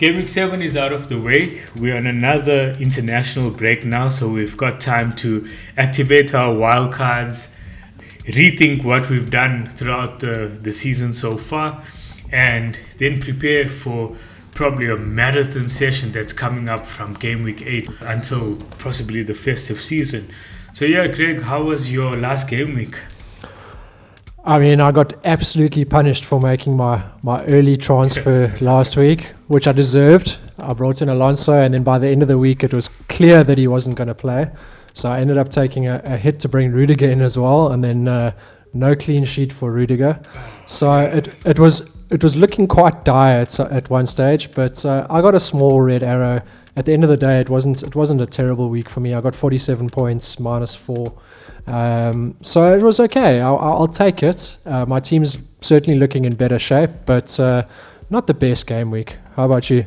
Game week seven is out of the way. We're on another international break now, so we've got time to activate our wildcards, rethink what we've done throughout the, the season so far, and then prepare for probably a marathon session that's coming up from game week eight until possibly the festive season. So, yeah, Greg, how was your last game week? I mean, I got absolutely punished for making my, my early transfer last week, which I deserved. I brought in Alonso, and then by the end of the week, it was clear that he wasn't going to play. So I ended up taking a, a, hit to bring Rudiger in as well, and then uh, no clean sheet for Rudiger. So it, it was it was looking quite dire at, at one stage, but uh, I got a small red arrow. At the end of the day, it wasn't it wasn't a terrible week for me. I got 47 points minus four. Um, so it was okay. I'll, I'll take it. Uh, my team's certainly looking in better shape, but uh, not the best game week. How about you?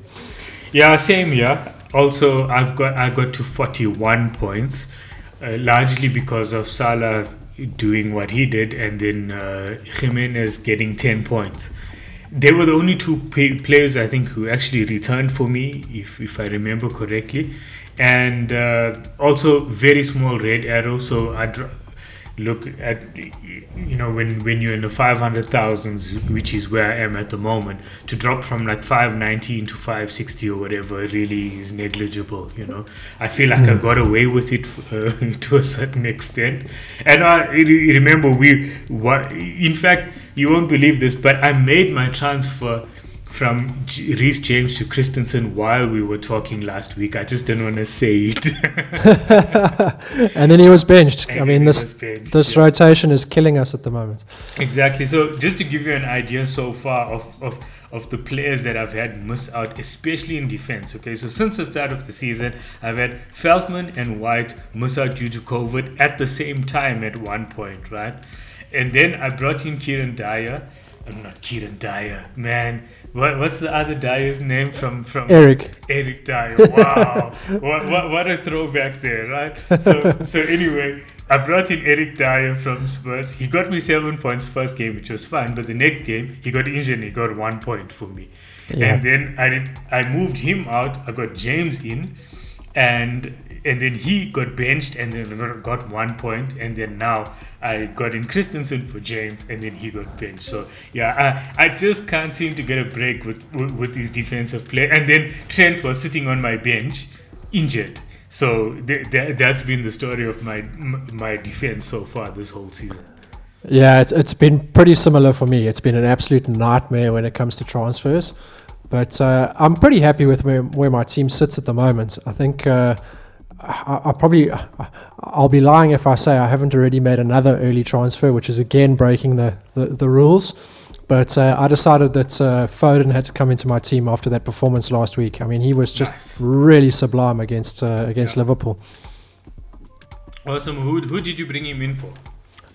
Yeah, same here. Also, I've got I got to 41 points, uh, largely because of Salah doing what he did, and then uh, Jimenez getting 10 points. They were the only two players I think who actually returned for me, if if I remember correctly and uh, also very small red arrow. So I dr- look at you know when when you're in the 500,000s, which is where I am at the moment, to drop from like 519 to 560 or whatever really is negligible. You know, I feel like mm. I hmm. got away with it uh, to a certain extent, and I remember we what in fact you won't believe this, but I made my transfer from Reece James to Christensen while we were talking last week. I just didn't want to say it. and then he was benched. And I mean, this benched, this yeah. rotation is killing us at the moment. Exactly. So just to give you an idea so far of, of of the players that I've had miss out, especially in defense. Okay, so since the start of the season, I've had Veltman and White miss out due to COVID at the same time at one point, right? And then I brought in Kieran Dyer. I'm not Kieran Dyer, man. What what's the other Dyer's name from from Eric? Eric Dier. Wow, what, what what a throwback there, right? So so anyway, I brought in Eric Dier from Spurs. He got me seven points first game, which was fine. But the next game, he got injured. and He got one point for me, yeah. and then I I moved him out. I got James in, and and then he got benched and then got one point. And then now I got in Christensen for James and then he got benched. So yeah I, I just can't seem to get a break with with, with his defensive play. And then Trent was sitting on my bench injured. So th- th- that's been the story of my my defense so far this whole season. Yeah it's, it's been pretty similar for me. It's been an absolute nightmare when it comes to transfers. But uh, I'm pretty happy with where, where my team sits at the moment. I think uh, I, I, probably I'll be lying if I say I haven't already made another early transfer, which is again breaking the the, the rules. But uh, I decided that uh, Foden had to come into my team after that performance last week. I mean, he was just nice. really sublime against uh, against yeah. Liverpool. Awesome. Who who did you bring him in for?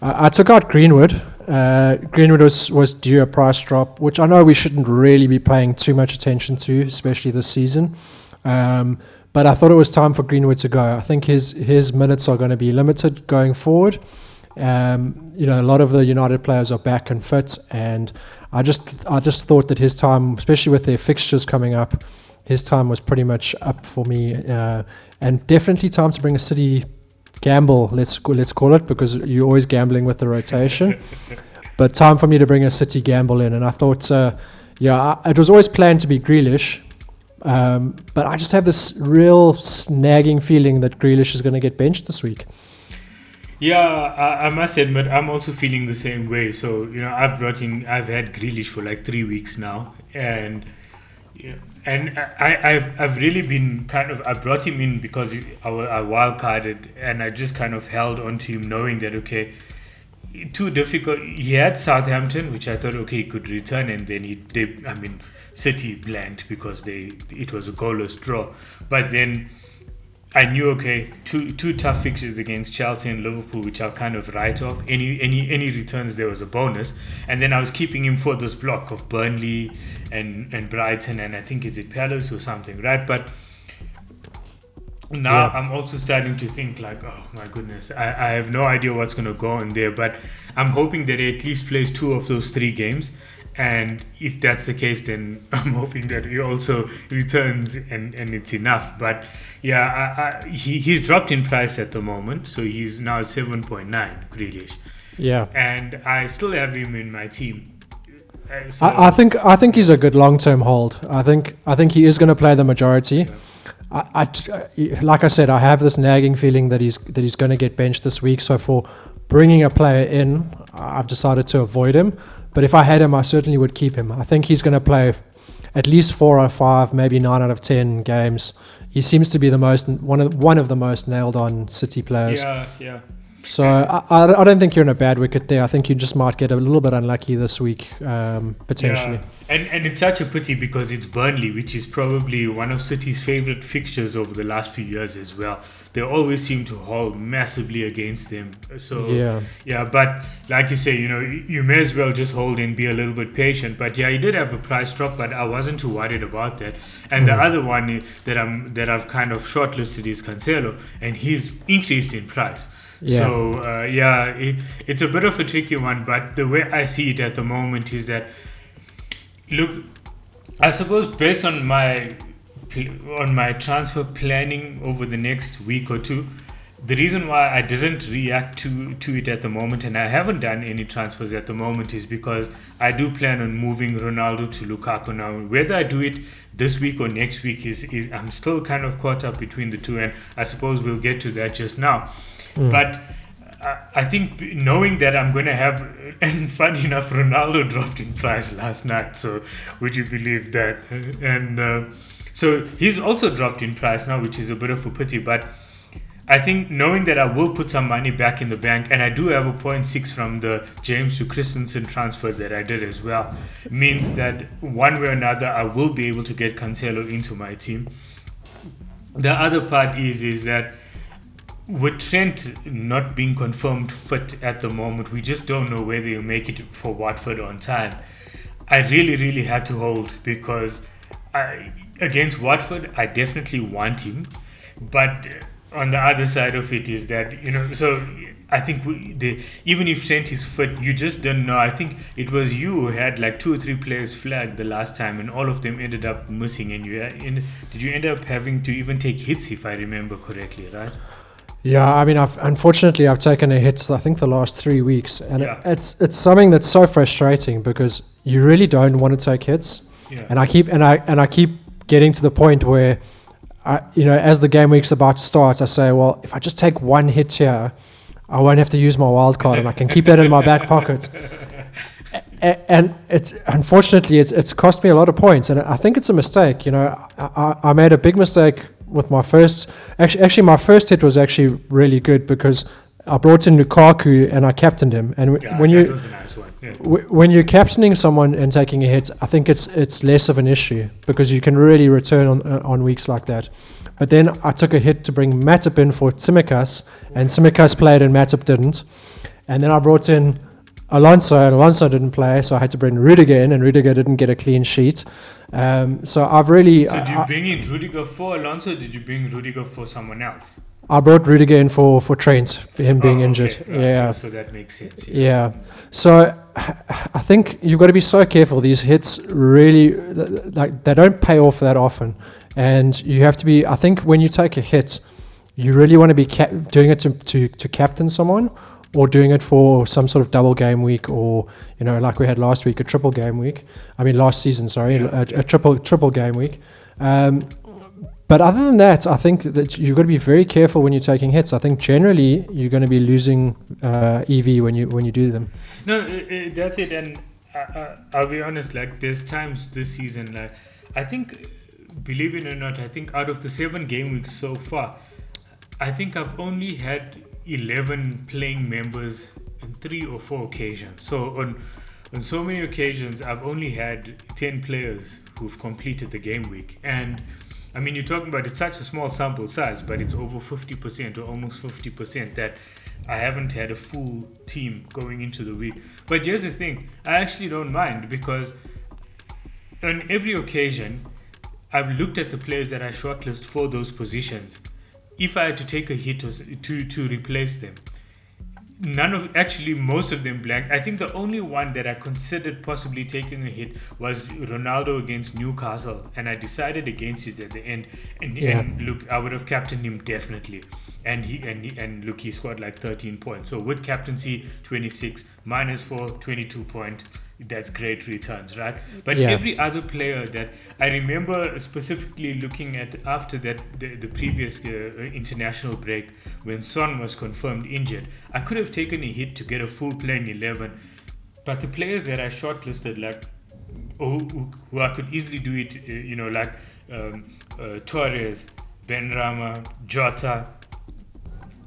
I took out Greenwood. Uh, Greenwood was, was due a price drop, which I know we shouldn't really be paying too much attention to, especially this season. Um, but I thought it was time for Greenwood to go. I think his his minutes are going to be limited going forward. Um, you know, a lot of the United players are back and fit, and I just I just thought that his time, especially with their fixtures coming up, his time was pretty much up for me, uh, and definitely time to bring a City gamble. Let's let's call it because you're always gambling with the rotation. but time for me to bring a City gamble in, and I thought, uh, yeah, it was always planned to be Grealish, um, but I just have this real snagging feeling that Grealish is going to get benched this week. Yeah, I, I, must admit, I'm also feeling the same way. So, you know, I've brought in, I've had Grealish for like three weeks now. And, and I, I've, I've really been kind of, I brought him in because I, I wild carded and I just kind of held on to him knowing that, okay, too difficult. He had Southampton, which I thought, okay, he could return. And then he, they, I mean, City blanked because they it was a goalless draw. But then I knew okay, two two tough fixtures against Chelsea and Liverpool, which I'll kind of write off. Any any any returns there was a bonus, and then I was keeping him for this block of Burnley and and Brighton and I think it's at Palace or something, right? But now yeah. I'm also starting to think like, oh my goodness, I, I have no idea what's gonna go on there, but I'm hoping that he at least plays two of those three games And if that's the case, then I'm hoping that he also returns and, and it's enough. But yeah, I, I, he, he's dropped in price at the moment, so he's now 7.9, Grealish. Yeah. And I still have him in my team. Uh, so- I, I think I think he's a good long-term hold. I think I think he is going to play the majority. I, I uh, like I said, I have this nagging feeling that he's that he's going to get benched this week. So for bringing a player in, I've decided to avoid him. But if I had him, I certainly would keep him. I think he's going to play at least four or five, maybe nine out of ten games. He seems to be the most one of one of the most nailed on City players. yeah, yeah. So I, I, I don't think you're in a bad wicket there. I think you just might get a little bit unlucky this week, um, potentially. Yeah. And and it's such a pity because it's Burnley, which is probably one of City's favorite fixtures over the last few years as well. They always seem to hold massively against them. So Yeah. yeah, but like you say, you know, you, may as well just hold and be a little bit patient. But yeah, he did have a price drop, but I wasn't too worried about that. And the other one that I'm that I've kind of shortlisted is Cancelo, and he's increased in price. Yeah. So uh, yeah, it, it's a bit of a tricky one, but the way I see it at the moment is that look, I suppose based on my on my transfer planning over the next week or two, the reason why I didn't react to to it at the moment and I haven't done any transfers at the moment is because I do plan on moving Ronaldo to Lukaku now. Whether I do it this week or next week is, is I'm still kind of caught up between the two and I suppose we'll get to that just now. But I- I think knowing that I'm going to have, and funny enough, Ronaldo dropped in price last night. So would you believe that? And uh, so he's also dropped in price now, which is a bit of a pity. But I think knowing that I will put some money back in the bank, and I do have a point six from the James to Christensen transfer that I did as well, means that one way or another I will be able to get Cancelo into my team. The other part is is that with Trent not being confirmed fit at the moment, we just don't know whether he'll make it for Watford on time. I really, really had to hold because I, against Watford, I definitely want him. But uh, on the other side of it is that, you know, so I think we, the, even if Trent is fit, you just don't know. I think it was you who had like two or three players flagged the last time, and all of them ended up missing. And you uh, in, did you end up having to even take hits, if I remember correctly, right? Yeah, I mean, I've unfortunately I've taken a hit. I think the last three weeks, and Yeah. it, it's it's something that's so frustrating because you really don't want to take hits, Yeah. and I keep and I and I keep getting to the point where, I you know as the game week's about to start, I say, well, if I just take one hit here, I won't have to use my wild card, and I can keep that in my back pocket. A- and it's unfortunately it's it's cost me a lot of points, and I think it's a mistake. You know, I, I, made a big mistake with my first. Actually, actually, my first hit was actually really good because I brought in Lukaku and I captained him. And Yeah, when you nice. Yeah. w- when you're captaining someone and taking a hit, I think it's it's less of an issue because you can really return on uh, on weeks like that. But then I took a hit to bring Matip in for Tsimikas, and Tsimikas played and Matip didn't. And then I brought in Alonso, and Alonso didn't play, so I had to bring Rudiger in, and Rudiger didn't get a clean sheet. Um, so I've really So did you I, bring in Rudiger for Alonso? Or did you bring Rudiger for someone else? I brought Rudiger in for for Trent, for him being Oh, injured. right, Yeah. So that makes sense. Yeah. So I think you've got to be so careful. These hits really like they don't pay off that often, and you have to be. I think when you take a hit, you really want to be ca- doing it to, to to captain someone, or doing it for some sort of double game week, or you know like we had last week a triple game week. I mean last season, sorry, Yeah, a, a triple triple game week. Um, but other than that, I think that you've got to be very careful when you're taking hits. I think generally you're going to be losing uh, EV when you when you do them. No, uh, uh, that's it. And uh, uh, I'll be honest. Like, there's times this season, like, I think, believe it or not, I think out of the seven game weeks so far, I think I've only had eleven playing members in three or four occasions. So on on so many occasions, I've only had ten players who've completed the game week, and I mean, you're talking about it's such a small sample size, but it's over 50% or almost 50% that I haven't had a full team going into the week. But here's the thing I actually don't mind because on every occasion, I've looked at the players that I shortlist for those positions. If I had to take a hit to, to replace them, none of actually most of them blank. I think the only one that I considered possibly taking a hit was Ronaldo against Newcastle, and I decided against it at the end. And, Yeah. and look, I would have captained him definitely. And he and he, and look, he scored like 13 points. So with captaincy 26 minus 4, 22 point. That's great returns, right? But Yeah. every other player that I remember specifically looking at after that the, the previous uh, international break when Son was confirmed injured, I could have taken a hit to get a full playing eleven, but the players that I shortlisted like who, who, who I could easily do it, uh, you know, like um, uh, Torres, Benrahma, Jota,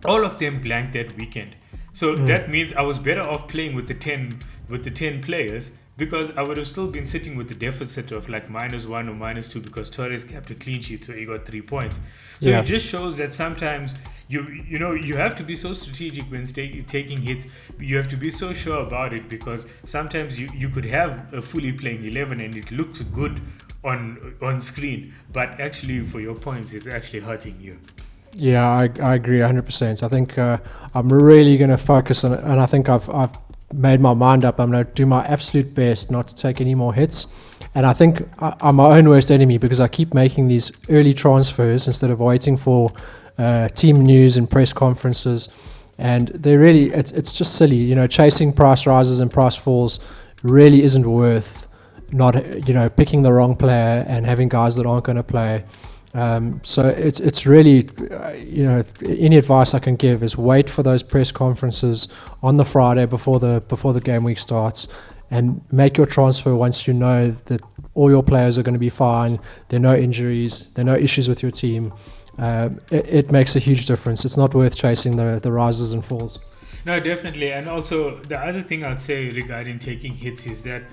all of them blanked that weekend. So that means I was better off playing with the ten with the ten players because I would have still been sitting with the deficit of like minus one or minus two because Torres kept a clean sheet, so he got three points. So Yeah. it just shows that sometimes you you know you have to be so strategic when sta- taking hits. You have to be so sure about it because sometimes you, you could have a fully playing eleven and it looks good on on screen, but actually for your points, it's actually hurting you. Yeah, I, I agree 100%. I think uh, I'm really going to focus on it, and I think I've, I've made my mind up. I'm going to do my absolute best not to take any more hits. And I think I, I'm my own worst enemy because I keep making these early transfers instead of waiting for uh, team news and press conferences. And they're really, it's, it's just silly. You know, chasing price rises and price falls really isn't worth not, you know, picking the wrong player and having guys that aren't going to play. Um, so it's it's really, uh, you know, any advice I can give is wait for those press conferences on the Friday before the before the game week starts, and make your transfer once you know that all your players are going to be fine. There are no injuries. There are no issues with your team. Uh, it, it makes a huge difference. It's not worth chasing the the rises and falls. No, definitely. And also, the other thing I'd say regarding taking hits is that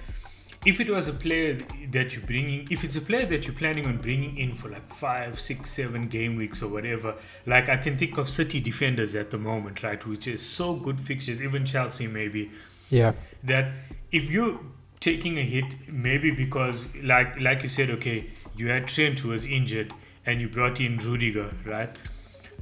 if it was a player that you're bringing, if it's a player that you're planning on bringing in for like five, six, seven game weeks or whatever, like I can think of City defenders at the moment, right, which is so good fixtures, even Chelsea maybe, Yeah, that if you're taking a hit, maybe because, like, like you said, okay, you had Trent who was injured and you brought in Rudiger, right?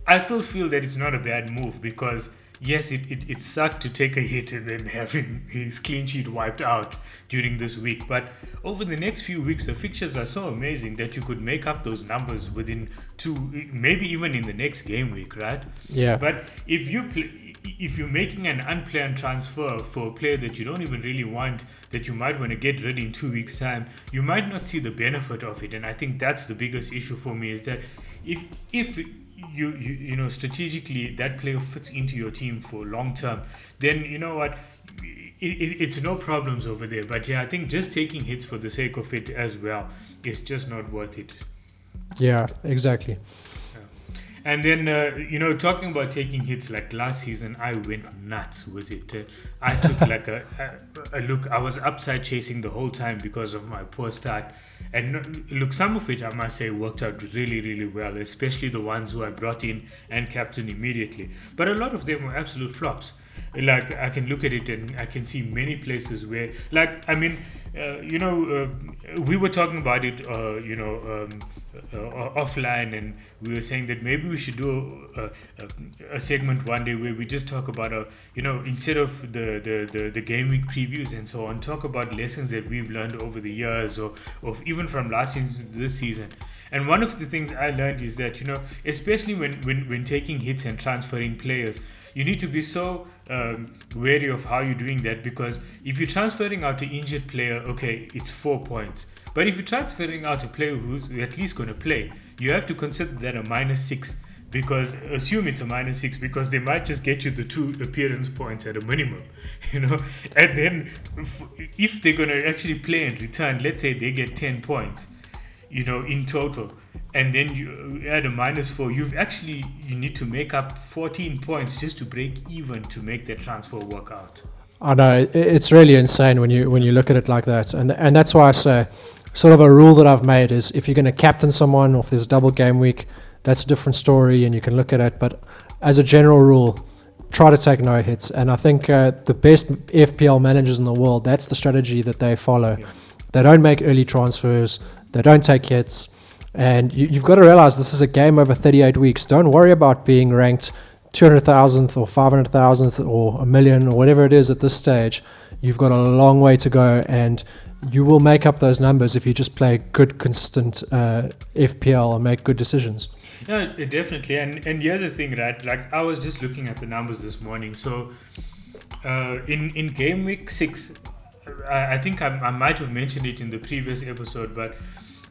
I still feel that it's not a bad move because yes, it, it, it sucked to take a hit and then having his clean sheet wiped out during this week. But over the next few weeks, the fixtures are so amazing that you could make up those numbers within two, maybe even in the next game week, right? yeah, But if you pl- if you're making an unplanned transfer for a player that you don't even really want, that you might want to get rid in two weeks' time, you might not see the benefit of it. And I think that's the biggest issue for me is that if if you you you know strategically that player fits into your team for long term, then you know what. It, it, it's no problems over there, but yeah, I think just taking hits for the sake of it as well is just not worth it. yeah, exactly. And then, uh, you know, talking about taking hits, like last season, I went nuts with it. Uh, I took like a, a, a look, I was upside chasing the whole time because of my poor start. And look, some of it, I must say, worked out really, really well, especially the ones who I brought in and captain immediately. But a lot of them were absolute flops. Like, I can look at it and I can see many places where, like, I mean, uh, you know, uh, we were talking about it, uh, you know, um, uh, offline, and we were saying that maybe we should do a, a, a segment one day where we just talk about, uh, you know, instead of the, the, the, the game week previews and so on, talk about lessons that we've learned over the years or, or even from last season to this season. And one of the things I learned is that, you know, especially when, when, when taking hits and transferring players, you need to be so um, wary of how you're doing that because if you're transferring out an injured player, okay, it's four points. But if you're transferring out a player who's at least going to play, you have to consider that a minus six because assume it's a minus six because they might just get you the two appearance points at a minimum, you know. And then if, they're going to actually play and return, let's say they get 10 points, you know, in total, and then you uh, add a minus four, you've actually you need to make up 14 points just to break even to make that transfer work out. I know it's really insane when you when you look at it like that, and and that's why I say, sort of a rule that I've made is if you're going to captain someone, or if there's double game week, that's a different story, and you can look at it. But as a general rule, try to take no hits, and I think uh, the best FPL managers in the world, that's the strategy that they follow. Yeah. They don't make early transfers, they don't take hits, and you, you've got to realize this is a game over 38 weeks. Don't worry about being ranked 200,000th or 500,000th or a million or whatever it is at this stage, you've got a long way to go and you will make up those numbers if you just play good, consistent uh, FPL and make good decisions. Yeah, definitely. And and here's the thing, right? Like I was just looking at the numbers this morning. So uh, in in game week six, I, I think I, I might have mentioned it in the previous episode, but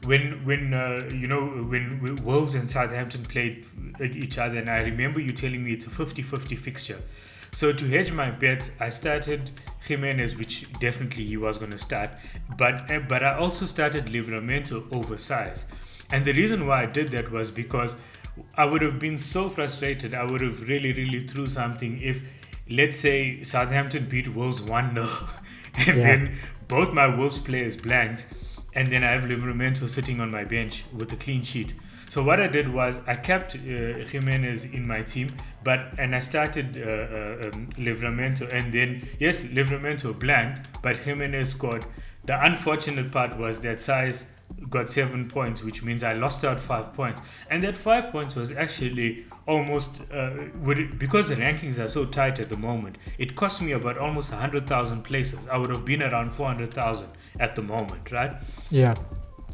when when uh, you know when Wolves and Southampton played each other, and I remember you telling me it's a 50-50 fixture. So to hedge my bets, I started Jimenez, which definitely he was going to start, but eh, but I also started Livramento over Saïss. And the reason why I did that was because I would have been so frustrated. I would have really, really threw something if, let's say, Southampton beat Wolves 1 0, and yeah. then both my Wolves players blanked, and then I have Livramento sitting on my bench with a clean sheet. So what I did was I kept uh, Jimenez in my team, but and I started uh, uh, um, Livramento, and then yes, Livramento blanked, but Jimenez scored. The unfortunate part was that Saïss got seven points, which means I lost out five points, and that five points was actually almost uh, would because the rankings are so tight at the moment. It cost me about almost hundred thousand places. I would have been around four hundred thousand at the moment, right? Yeah.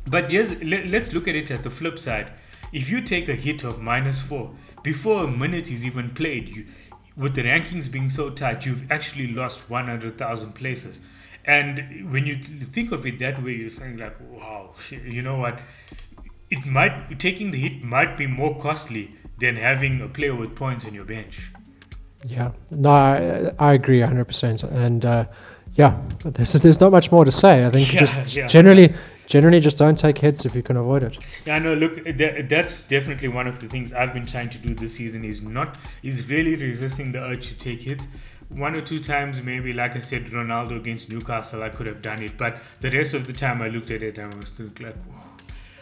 But yes, let, let's look at it at the flip side. If you take a hit of minus four before a minute is even played, you, with the rankings being so tight, you've actually lost 100,000 places. And when you think of it that way, you're saying like, wow, you know what? It might taking the hit might be more costly than having a player with points on your bench. Yeah, no, I, I agree 100%. And uh, yeah, there's, there's not much more to say. I think yeah, just yeah. generally generally just don't take hits if you can avoid it. Yeah, no, look, that, that's definitely one of the things I've been trying to do this season is not is really resisting the urge to take hits. One or two times, maybe, like I said, Ronaldo against Newcastle, I could have done it, but the rest of the time I looked at it and I was still like,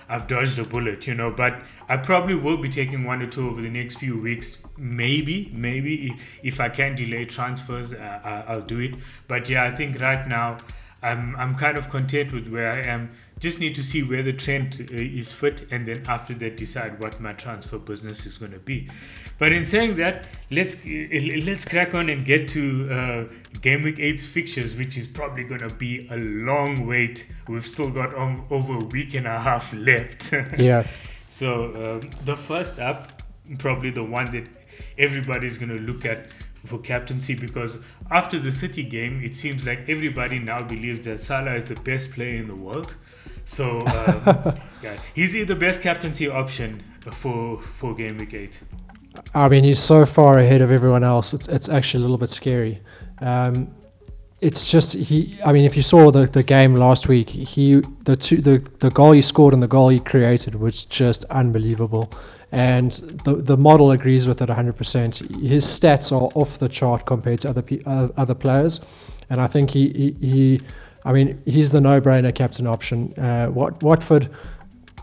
I've dodged a bullet, you know. But I probably will be taking one or two over the next few weeks. Maybe, maybe if, if I can delay transfers, uh, I'll do it. But yeah, I think right now I'm I'm kind of content with where I am just need to see where the Trent uh, is fit and then after that decide what my transfer business is going to be. But in saying that let's uh, let's crack on and get to uh, game week 8's fixtures which is probably going to be a long wait. We've still got um, over a week and a half left. Yeah. So um, the first up probably the one that everybody's going to look at for captaincy because after the City game, it seems like everybody now believes that Salah is the best player in the world. So um, yeah, he's the best captaincy option for for game week eight. I mean, he's so far ahead of everyone else. It's it's actually a little bit scary. Um, it's just he. I mean, if you saw the, the game last week, he the two the, the goal he scored and the goal he created was just unbelievable, and the the model agrees with it 100%. His stats are off the chart compared to other uh, other players, and I think he he, he I mean, he's the no-brainer captain option. Uh, Wat- Watford,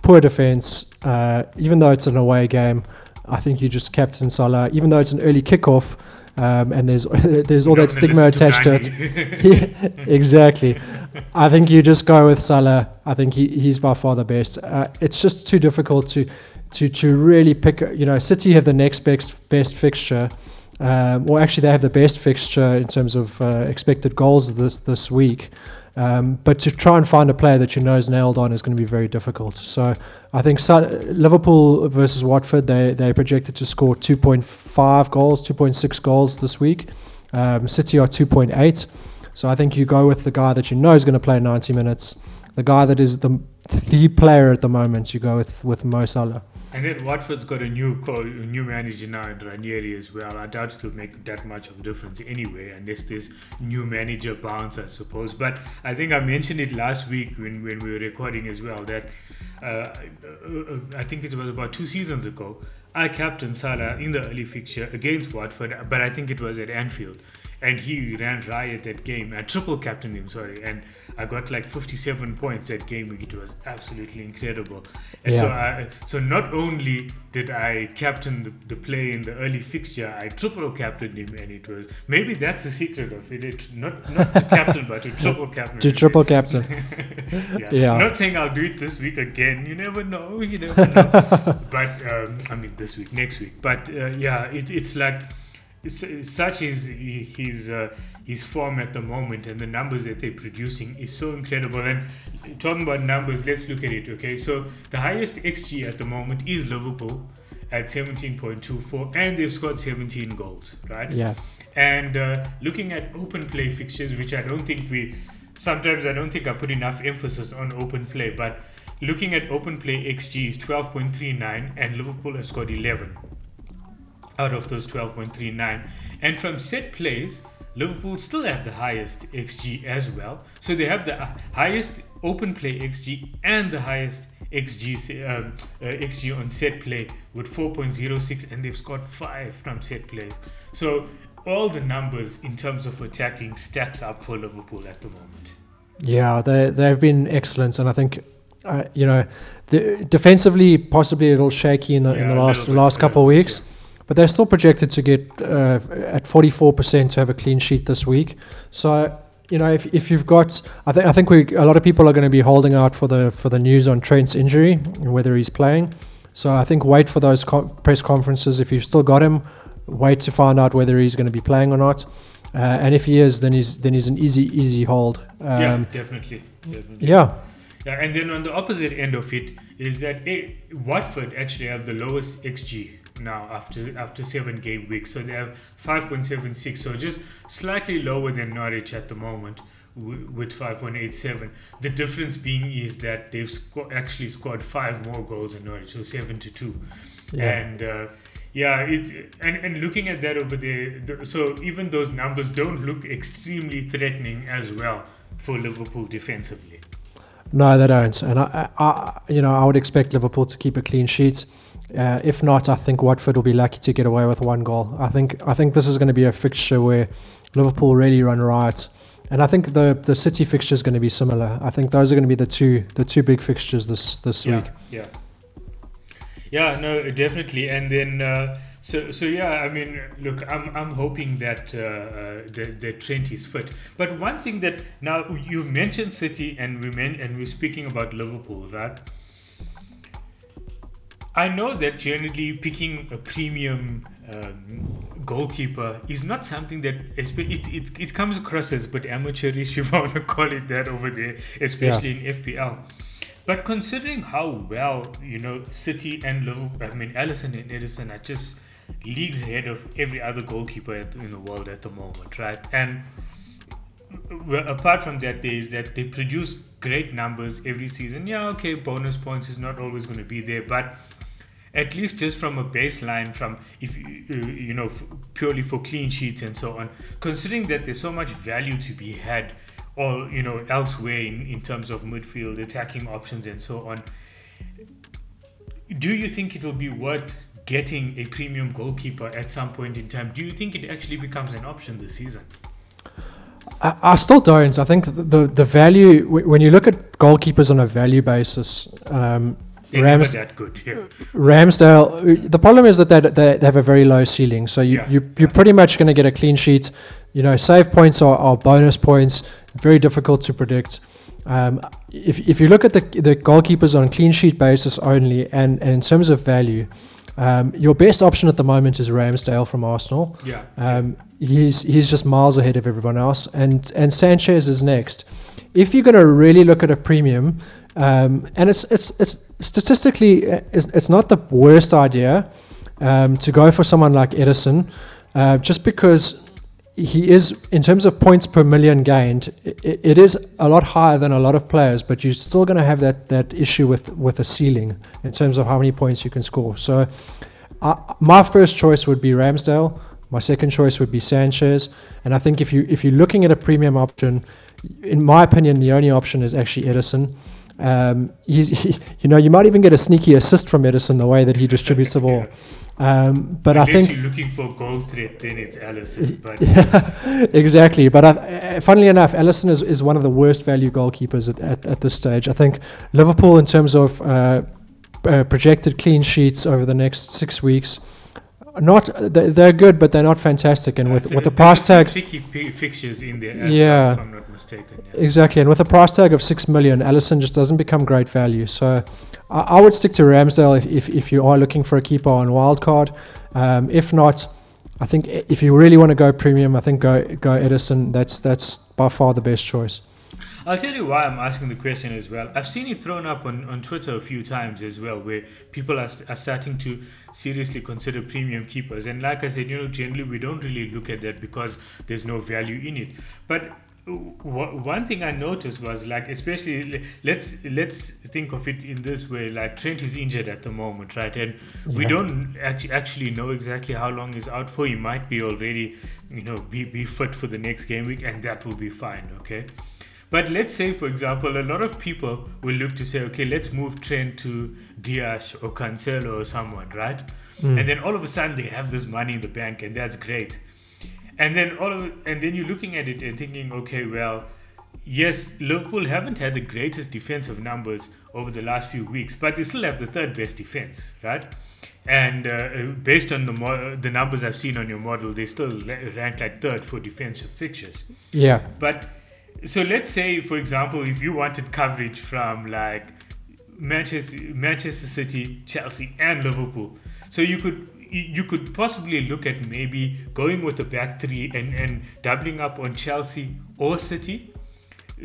poor defence. Uh, even though it's an away game, I think you just captain Salah. Even though it's an early kickoff, um, and there's there's all that stigma attached to, to it. yeah, exactly. I think you just go with Salah. I think he, he's by far the best. Uh, it's just too difficult to to to really pick. You know, City have the next best best fixture. Um, well, actually, they have the best fixture in terms of uh, expected goals this this week. Um, but to try and find a player that you know is nailed on is going to be very difficult. So I think Liverpool versus Watford, they they projected to score 2.5 goals, 2.6 goals this week. Um, City are 2.8. So I think you go with the guy that you know is going to play 90 minutes, the guy that is the the player at the moment. You go with with Mo Salah. And then Watford's got a new co- a new manager now in Ranieri as well. I doubt it'll make that much of a difference anyway, unless this new manager bounce, I suppose. But I think I mentioned it last week when, when we were recording as well that uh, uh, I think it was about two seasons ago. I captained Salah in the early fixture against Watford, but I think it was at Anfield. and he ran riot that game. I triple captained him, sorry, and I got like 57 points that game week. It was absolutely incredible. And so, I, so not only did I captain the, the play in the early fixture, I triple captained him, and it was maybe that's the secret of it. it not not to captain, but to triple captain. To triple captain. yeah. yeah. Not saying I'll do it this week again. You never know. You never know. but um, I mean, this week, next week. But uh, yeah, it, it's like such is his uh, his form at the moment and the numbers that they're producing is so incredible. And talking about numbers, let's look at it. Okay, so the highest xG at the moment is Liverpool at 17.24, and they've scored 17 goals. Right? Yeah. And uh, looking at open play fixtures, which I don't think we sometimes I don't think I put enough emphasis on open play, but looking at open play xG is 12.39, and Liverpool has scored 11 out of those 12.39. And from set plays, Liverpool still have the highest XG as well. So they have the highest open play XG and the highest XG um, uh, XG on set play with 4.06, and they've scored five from set plays. So all the numbers in terms of attacking stacks up for Liverpool at the moment. Yeah, they they've been excellent, and I think uh, you know the, defensively possibly a little shaky in the yeah, in the last last couple of weeks. Yeah but they're still projected to get uh, at 44% to have a clean sheet this week. So you know, if, if you've got, I think I think we a lot of people are going to be holding out for the for the news on Trent's injury and whether he's playing. So I think wait for those co- press conferences. If you've still got him, wait to find out whether he's going to be playing or not. Uh, and if he is, then he's then he's an easy easy hold. Um, yeah, definitely, definitely. Yeah. Yeah, and then on the opposite end of it is that eh, Watford actually have the lowest xG now after after seven game weeks. So they have 5.76, so just slightly lower than Norwich at the moment w- with 5.87. The difference being is that they've sco- actually scored five more goals than Norwich, so seven to two. Yeah. And uh, yeah, it and, and looking at that over there, the, so even those numbers don't look extremely threatening as well for Liverpool defensively. No, they don't, and I, I, you know, I would expect Liverpool to keep a clean sheet. Uh, if not, I think Watford will be lucky to get away with one goal. I think I think this is going to be a fixture where Liverpool really run riot, and I think the the City fixture is going to be similar. I think those are going to be the two the two big fixtures this this yeah, week. Yeah. Yeah. No, definitely. And then. Uh, so, so yeah, I mean, look, I'm, I'm hoping that uh, uh, the the Trent is fit. But one thing that now you've mentioned City and we men- and we're speaking about Liverpool, right? I know that generally picking a premium um, goalkeeper is not something that it, it, it comes across as a bit amateurish, if I want to call it that over there, especially yeah. in FPL. But considering how well you know City and Liverpool, I mean Alisson and Ederson are just leagues ahead of every other goalkeeper in the world at the moment, right? And well, apart from that, there is that they produce great numbers every season. Yeah, okay, bonus points is not always going to be there, but at least just from a baseline from if you know purely for clean sheets and so on considering that there's so much value to be had or you know elsewhere in, in terms of midfield attacking options and so on do you think it will be worth getting a premium goalkeeper at some point in time do you think it actually becomes an option this season I, I still don't. I think the, the, the value when you look at goalkeepers on a value basis, um, Rams, that good. Yeah. Ramsdale. The problem is that they, they, they have a very low ceiling, so you, yeah. you you're pretty much going to get a clean sheet. You know, save points are, are bonus points. Very difficult to predict. Um, if if you look at the the goalkeepers on clean sheet basis only, and, and in terms of value, um, your best option at the moment is Ramsdale from Arsenal. Yeah. Um, he's he's just miles ahead of everyone else, and and Sanchez is next. If you're going to really look at a premium, um, and it's it's it's statistically uh, it's, not the worst idea um, to go for someone like Ederson, uh, just because he is in terms of points per million gained, it, is a lot higher than a lot of players, but you're still going to have that that issue with with a ceiling in terms of how many points you can score. So, uh, my first choice would be Ramsdale. My second choice would be Sanchez, and I think if you if you're looking at a premium option, in my opinion, the only option is actually Ederson. Um, he's, he, you know, you might even get a sneaky assist from Ederson the way that he distributes the ball. Um, but Unless I think you're looking for goal threat, then it's Alisson. But yeah, exactly. But I, uh, funnily enough, Alisson is, is one of the worst value goalkeepers at, at, at this stage. I think Liverpool, in terms of uh, uh, projected clean sheets over the next six weeks, not they- they're good, but they're not fantastic. And with with the price tag, tricky p- fixtures in there. As Yeah. well, if I'm not mistaken. Yeah. exactly, and with a price tag of six million, Alisson just doesn't become great value. So I, I would stick to Ramsdale if, if if you are looking for a keeper on wildcard. Um, if not, I think i- if you really want to go premium, I think go go Ederson. That's that's by far the best choice. I'll tell you why I'm asking the question as well. I've seen it thrown up on, on Twitter a few times as well, where people are, are starting to seriously consider premium keepers. And like I said, you know, generally we don't really look at that because there's no value in it. But w- one thing I noticed was like, especially let's let's think of it in this way: like Trent is injured at the moment, right? And we don't actually actually know exactly how long he's out for. He might be already, you know, be be fit for the next game week, and that will be fine. Okay. But let's say, for example, a lot of people will look to say, okay, let's move Trent to Dias or Cancelo or someone, right? Mm. And then all of a sudden they have this money in the bank, and that's great. And then all of, and then you're looking at it and thinking, okay, well, yes, Liverpool haven't had the greatest defensive numbers over the last few weeks, but they still have the third best defense, right? And uh, based on the mo- the numbers I've seen on your model, they still rank like third for defensive fixtures. Yeah, But so let's say, for example, if you wanted coverage from like Manchester, Manchester City, Chelsea, and Liverpool, so you could you could possibly look at maybe going with the back three and and doubling up on Chelsea or City.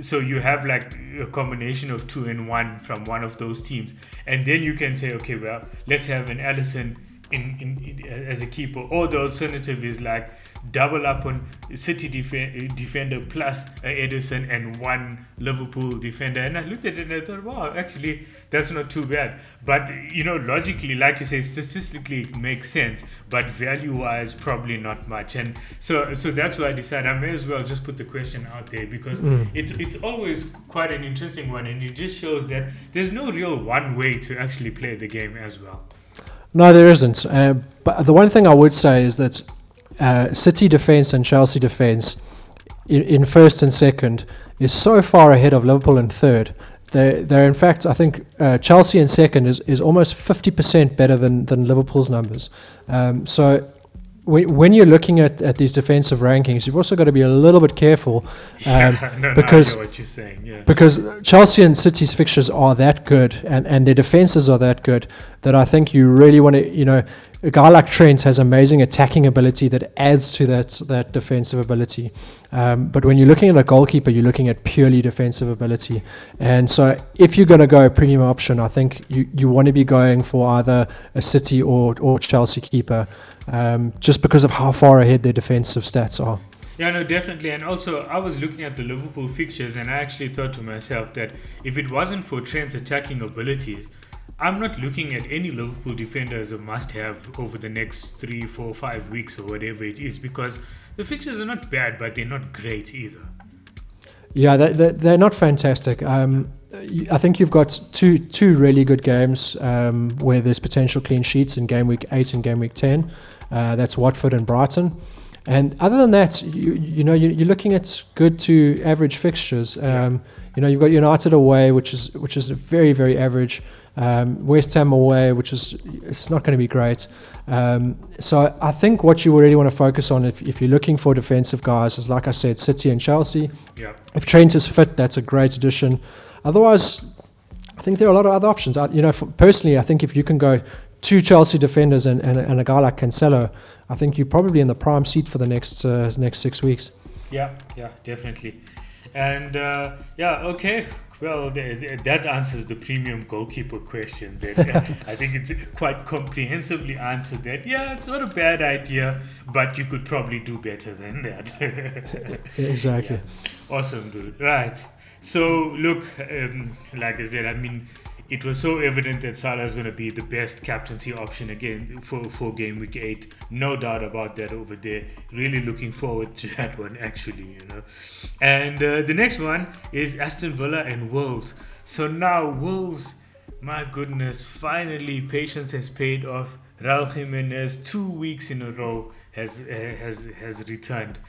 So you have like a combination of two and one from one of those teams, and then you can say, okay, well, let's have an Alisson in, in, in as a keeper, or the alternative is like double up on City defen- defender plus Ederson and one Liverpool defender. And I looked at it and I thought, wow, actually, that's not too bad. But, you know, logically, like you say, statistically, it makes sense, but value wise, probably not much. And so so that's why I decided I may as well just put the question out there because Mm. it's, it's always quite an interesting one. And it just shows that there's no real one way to actually play the game as well. No, there isn't. Uh, but the one thing I would say is that uh, City defence and Chelsea defence in, in first and second is so far ahead of Liverpool in third. They're, they're in fact, I think uh, Chelsea in second is, is almost 50% better than, than Liverpool's numbers. Um, so when, you're looking at, at these defensive rankings, you've also got to be a little bit careful um, no, no, because you're saying. Yeah. because Chelsea and City's fixtures are that good and, and their defenses are that good that I think you really want to, you know, a guy like Trent has amazing attacking ability that adds to that that defensive ability. Um, but when you're looking at a goalkeeper, you're looking at purely defensive ability. And so if you're going to go a premium option, I think you, you want to be going for either a City or, or Chelsea keeper um, just because of how far ahead their defensive stats are. Yeah, no, definitely. And also, I was looking at the Liverpool fixtures and I actually thought to myself that if it wasn't for Trent's attacking abilities, I'm not looking at any Liverpool defender as a must have over the next three, four, five weeks or whatever it is because the fixtures are not bad, but they're not great either. Yeah, they, they, they're not fantastic. Um, I think you've got two two really good games um, where there's potential clean sheets in game week eight and game week ten. Uh, that's Watford and Brighton. And other than that, you, you know, you, you're looking at good to average fixtures. Um, you know, you've got United away, which is which is very very average. Um, West Ham away, which is it's not going to be great. Um, so I think what you really want to focus on if, if you're looking for defensive guys is, like I said, City and Chelsea. Yeah. If Trent is fit, that's a great addition. Otherwise, I think there are a lot of other options. I, you know, for, personally, I think if you can go two Chelsea defenders and, and, and a guy like Cancelo, I think you're probably in the prime seat for the next uh, next six weeks. Yeah, yeah, definitely. And uh, yeah, okay. Well, th- th- that answers the premium goalkeeper question. That I think it's quite comprehensively answered. That yeah, it's not a bad idea, but you could probably do better than that. Exactly. Awesome, dude. Right. So look, um, like I said, I mean, it was so evident that Salah is going to be the best captaincy option again for for game week eight. No doubt about that over there. Really looking forward to that one, actually. You know. And uh, the next one is Aston Villa and Wolves. So now Wolves, my goodness, finally patience has paid off. Raul Jimenez, two weeks in a row, has has has returned.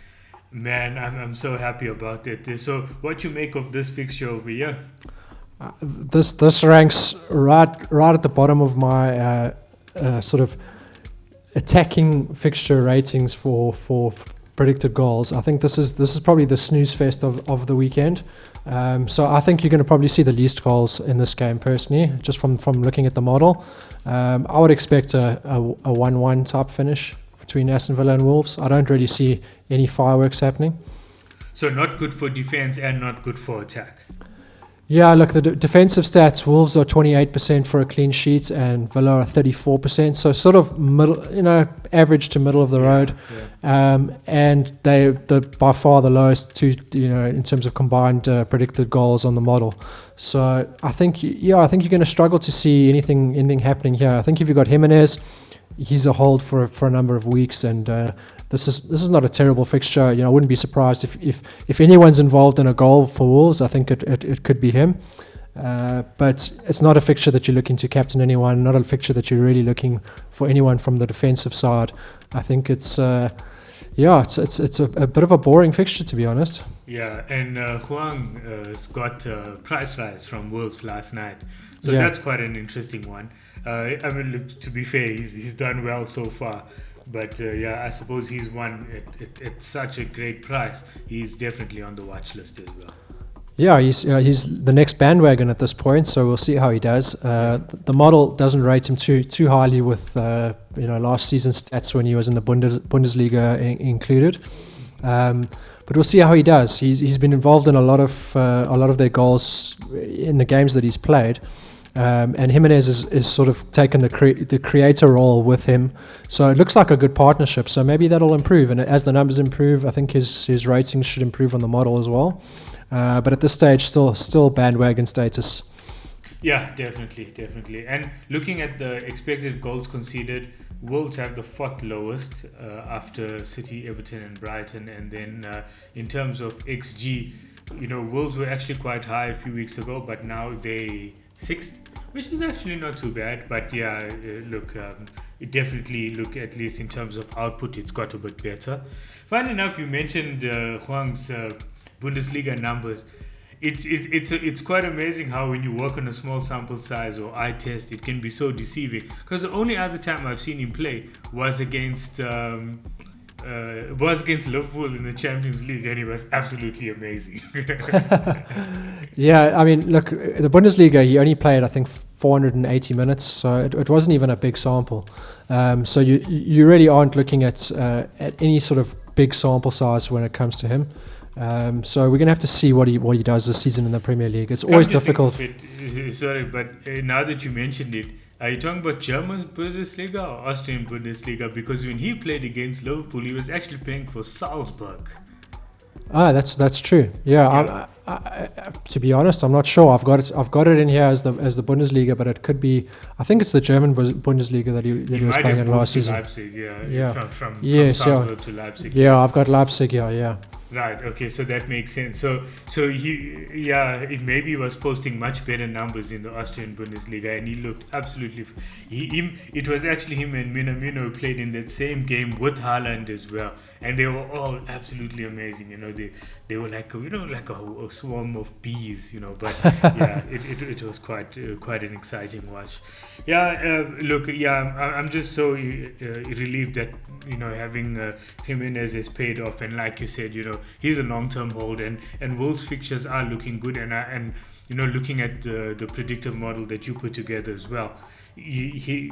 Man, I'm, I'm so happy about it. So, what you make of this fixture over here? This this ranks right right at the bottom of my uh, uh, sort of attacking fixture ratings for for predicted goals. I think this is this is probably the snooze fest of, of the weekend. Um, so I think you're going to probably see the least goals in this game personally, just from from looking at the model. Um, I would expect a, a, a 1-1 type finish between Aston Villa and Wolves. I don't really see any fireworks happening. So not good for defense and not good for attack. Yeah, look, the d- defensive stats, Wolves are 28% for a clean sheet and Villa are 34%. So sort of middle, you know, average to middle of the Yeah, road. yeah. Um, and they the by far the lowest two, you know, in terms of combined uh, predicted goals on the model. So I think, yeah, I think you're going to struggle to see anything anything happening here. I think if you've got Jimenez, he's a hold for for a number of weeks, and uh, this is this is not a terrible fixture. You know, I wouldn't be surprised if if, if anyone's involved in a goal for Wolves. I think it it, it could be him. Uh, but it's not a fixture that you're looking to captain anyone. Not a fixture that you're really looking for anyone from the defensive side. I think it's. Uh, yeah, it's it's it's a, a bit of a boring fixture to be honest. Yeah, and uh, Hwang uh, has got uh, price rise from Wolves last night, so Yeah. that's quite an interesting one. Uh, I mean, look, to be fair, he's, he's done well so far, but uh, yeah, I suppose he's one at, at, at such a great price. He's definitely on the watch list as well. Yeah, he's he's the next bandwagon at this point, so we'll see how he does. Uh, the model doesn't rate him too too highly with uh, you know last season's stats when he was in the Bundes- Bundesliga in- included. Um, but we'll see how he does. He's he's been involved in a lot of uh, a lot of their goals in the games that he's played. Um, and Jimenez is, is sort of taken the cre- the creator role with him, so it looks like a good partnership. So maybe that'll improve, and as the numbers improve, I think his his ratings should improve on the model as well. Uh, but at this stage, still still bandwagon status. Yeah, definitely, definitely. And looking at the expected goals conceded, Wolves have the fourth lowest uh, after City, Everton, and Brighton. And then uh, in terms of XG, you know, Wolves were actually quite high a few weeks ago, but now they sixth, which is actually not too bad. But yeah, uh, look, um, it definitely look at least in terms of output, it's got a bit better. Fun enough, you mentioned uh, Hwang's uh, Bundesliga numbers. It's it's it's it's quite amazing how when you work on a small sample size or eye test, it can be so deceiving. Because the only other time I've seen him play was against um, uh, was against Liverpool in the Champions League, and he was absolutely amazing. Yeah, I mean, look, the Bundesliga, he only played, I think, 480 minutes, so it, it wasn't even a big sample. Um, so you you really aren't looking at uh, at any sort of big sample size when it comes to him. Um, so we're gonna have to see what he what he does this season in the Premier League. It's always Come to think difficult. it, uh, sorry, but uh, now that you mentioned it, are you talking about German Bundesliga or Austrian Bundesliga? Because when he played against Liverpool, he was actually playing for Salzburg. Ah, that's that's true. Yeah, Yeah. I, I, I, to be honest, I'm not sure. I've got it. I've got it in here as the as the Bundesliga, but it could be. I think it's the German Bundesliga that he that he, was playing in last season. Leipzig, yeah, Yeah. from from, Yes, from yeah. To Leipzig. Yeah, I've got Leipzig. Yeah, yeah. Right. Okay. So that makes sense. So so he yeah it maybe was posting much better numbers in the Austrian Bundesliga and he looked absolutely he him it was actually him and Minamino played in that same game with Haaland as well and they were all absolutely amazing. You know they they were like a, you know like a, a swarm of bees. You know but yeah it, it, it was quite uh, quite an exciting watch. Yeah. Uh, look. Yeah. I'm, I'm just so uh, relieved that you know having uh, Jimenez has paid off, and like you said, you know he's a long-term hold, and and Wolves fixtures are looking good, and I, and you know looking at the the predictive model that you put together as well. He,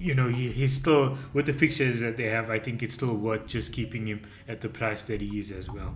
you know he, he's still with the fixtures that they have i think it's still worth just keeping him at the price that he is as well.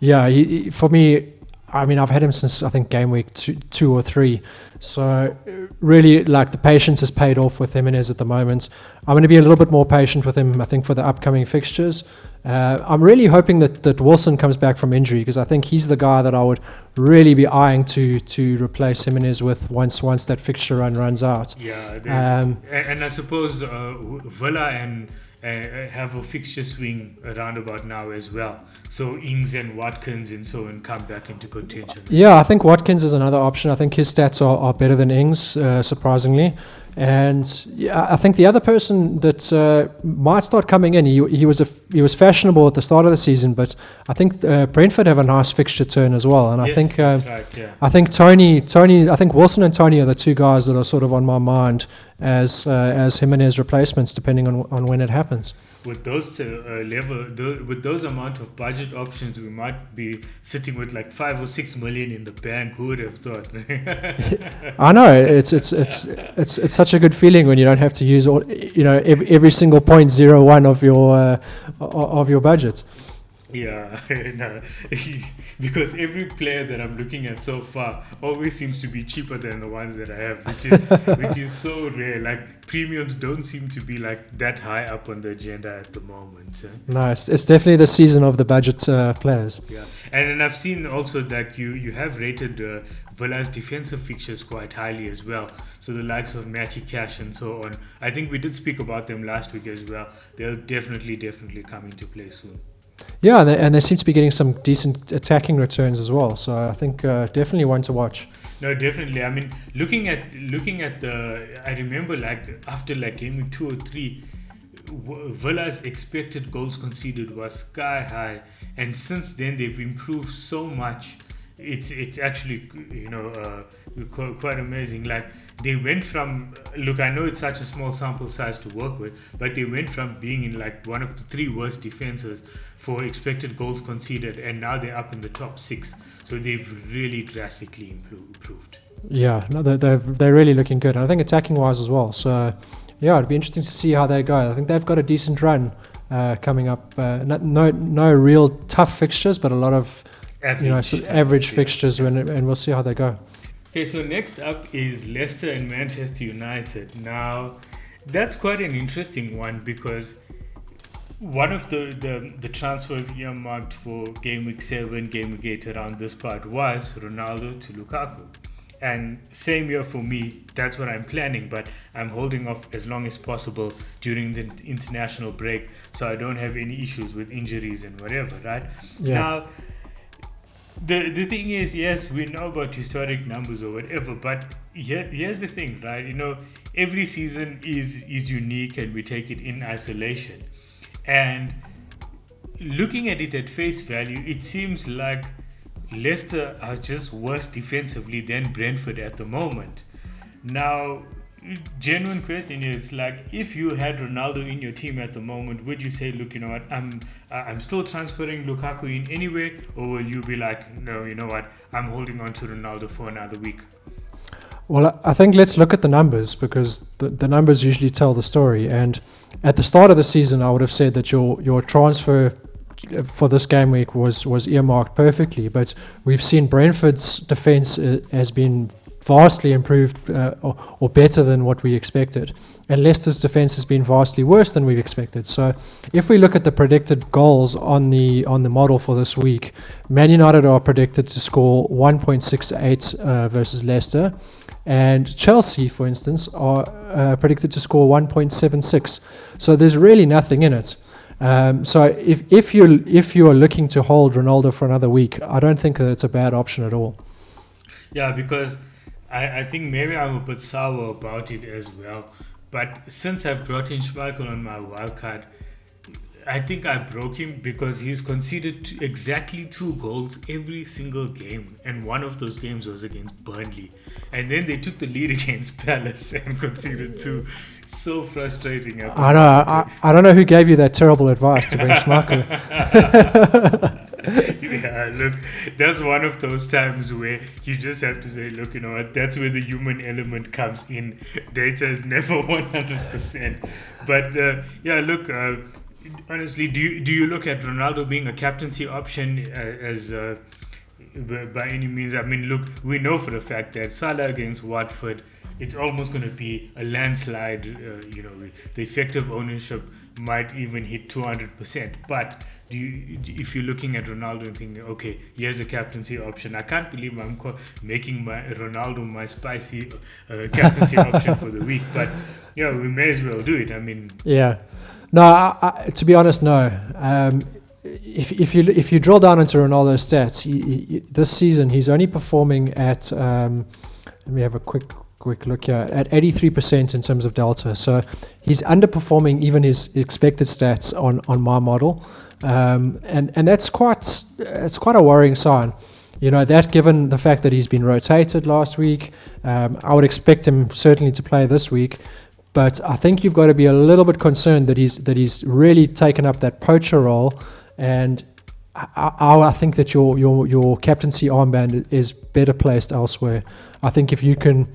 Yeah, he- for me, I mean, I've had him since I think game week two, two or three. So really, like the patience has paid off with Jimenez at the moment. I'm going to be a little bit more patient with him. I think for the upcoming fixtures. Uh, I'm really hoping that, that Wilson comes back from injury because I think he's the guy that I would really be eyeing to to replace Jimenez with once once that fixture run runs out. yeah Um, And I suppose uh, Villa and uh, have a fixture swing around about now as well. So Ings and Watkins and so on come back into contention. Yeah, I think Watkins is another option. I think his stats are, are better than Ings, uh, surprisingly. And yeah, I think the other person that uh, might start coming in, he, he was a, he was fashionable at the start of the season, but I think uh, Brentford have a nice fixture turn as well. And I Yes, think uh, right, yeah. I think Toney Toney I think Wilson and Toney are the two guys that are sort of on my mind as uh, as Jimenez replacements, depending on on when it happens. With those uh, uh, level, tho- with those amount of budget options, we might be sitting with like five or six million in the bank. Who would have thought? I know it's it's it's it's it's such a good feeling when you don't have to use all you know every, every single point zero one of your uh, of your budget. Yeah, no, because every player that I'm looking at so far always seems to be cheaper than the ones that I have, which is which is so rare. Like premiums don't seem to be like that high up on the agenda at the moment. eh? No, it's, it's definitely the season of the budget uh, players. Yeah, and then I've seen also that you you have rated uh, Villa's defensive fixtures quite highly as well. So the likes of Matty Cash and so on. I think we did speak about them last week as well. They'll definitely definitely come into play soon. Yeah, and they, and they seem to be getting some decent attacking returns as well. So I think uh, definitely one to watch. No, definitely. I mean, looking at looking at the, I remember like after like game two or three, Villa's expected goals conceded was sky high, and since then they've improved so much. It's it's actually you know uh, quite amazing. Like they went from look, I know it's such a small sample size to work with, but they went from being in like one of the three worst defenses for expected goals conceded, and now they're up in the top six. So they've really drastically improved. Yeah, no, they're, they're, they're really looking good. I think attacking wise as well. So, yeah, it'd be interesting to see how they go. I think they've got a decent run uh, coming up. Uh, no, no, no real tough fixtures, but a lot of you know average yeah. fixtures, when, and we'll see how they go. Okay, so next up is Leicester and Manchester United. Now, that's quite an interesting one because one of the, the, the transfers earmarked for game week 7, game week 8 around this part was Ronaldo to Lukaku. And same year for me, that's what I'm planning, but I'm holding off as long as possible during the international break so I don't have any issues with injuries and whatever, right? Yeah. Now, the the thing is, yes, we know about historic numbers or whatever, but here, here's the thing, right? You know, every season is is unique, and we take it in isolation. And looking at it at face value, it seems like Leicester are just worse defensively than Brentford at the moment. Now, genuine question is like, if you had Ronaldo in your team at the moment, would you say, look, you know what, I'm I'm still transferring Lukaku in anyway, or will you be like, no, you know what, I'm holding on to Ronaldo for another week? Well, I- I think let's look at the numbers because the, the numbers usually tell the story. And at the start of the season, I would have said that your your transfer uh, for this game week was was earmarked perfectly. But we've seen Brentford's defence uh, has been vastly improved uh, or, or better than what we expected, and Leicester's defence has been vastly worse than we've expected. So, if we look at the predicted goals on the on the model for this week, Man United are predicted to score 1.68 uh, versus Leicester. And Chelsea, for instance, are uh, predicted to score 1.76. So there's really nothing in it. Um, so if if you if you are looking to hold Ronaldo for another week, I don't think that it's a bad option at all. Yeah, because I, I think maybe I'm a bit sour about it as well. But since I've brought in Schmeichel on my wildcard, I think I broke him because he's conceded t- exactly two goals every single game, and one of those games was against Burnley, and then they took the lead against Palace and conceded two. So frustrating. at I know. I, I don't know who gave you that terrible advice to bring Schmeichel. yeah, look, that's one of those times where you just have to say, look, you know what, that's where the human element comes in. Data is never 100%. But uh, yeah, look, uh, honestly, do you, do you look at Ronaldo being a captaincy option uh, as. Uh, by any means, I mean, look, we know for the fact that Salah against Watford, it's almost going to be a landslide. Uh, you know, the effective ownership might even hit 200%. But do you, if you're looking at Ronaldo and thinking, okay, here's a captaincy option, I can't believe I'm co- making my Ronaldo my spicy uh, captaincy option for the week. But yeah, we may as well do it. I mean, Yeah. No, I, I, to be honest, no. Um, if, if you if you drill down into Ronaldo's stats, he, he, this season he's only performing at. Um, let me have a quick quick look here at 83% in terms of delta. So he's underperforming even his expected stats on, on my model, um, and and that's quite it's quite a worrying sign. You know that given the fact that he's been rotated last week, um, I would expect him certainly to play this week. But I think you've got to be a little bit concerned that he's that he's really taken up that poacher role, and I, I, think that your your your captaincy armband is better placed elsewhere. I think if you can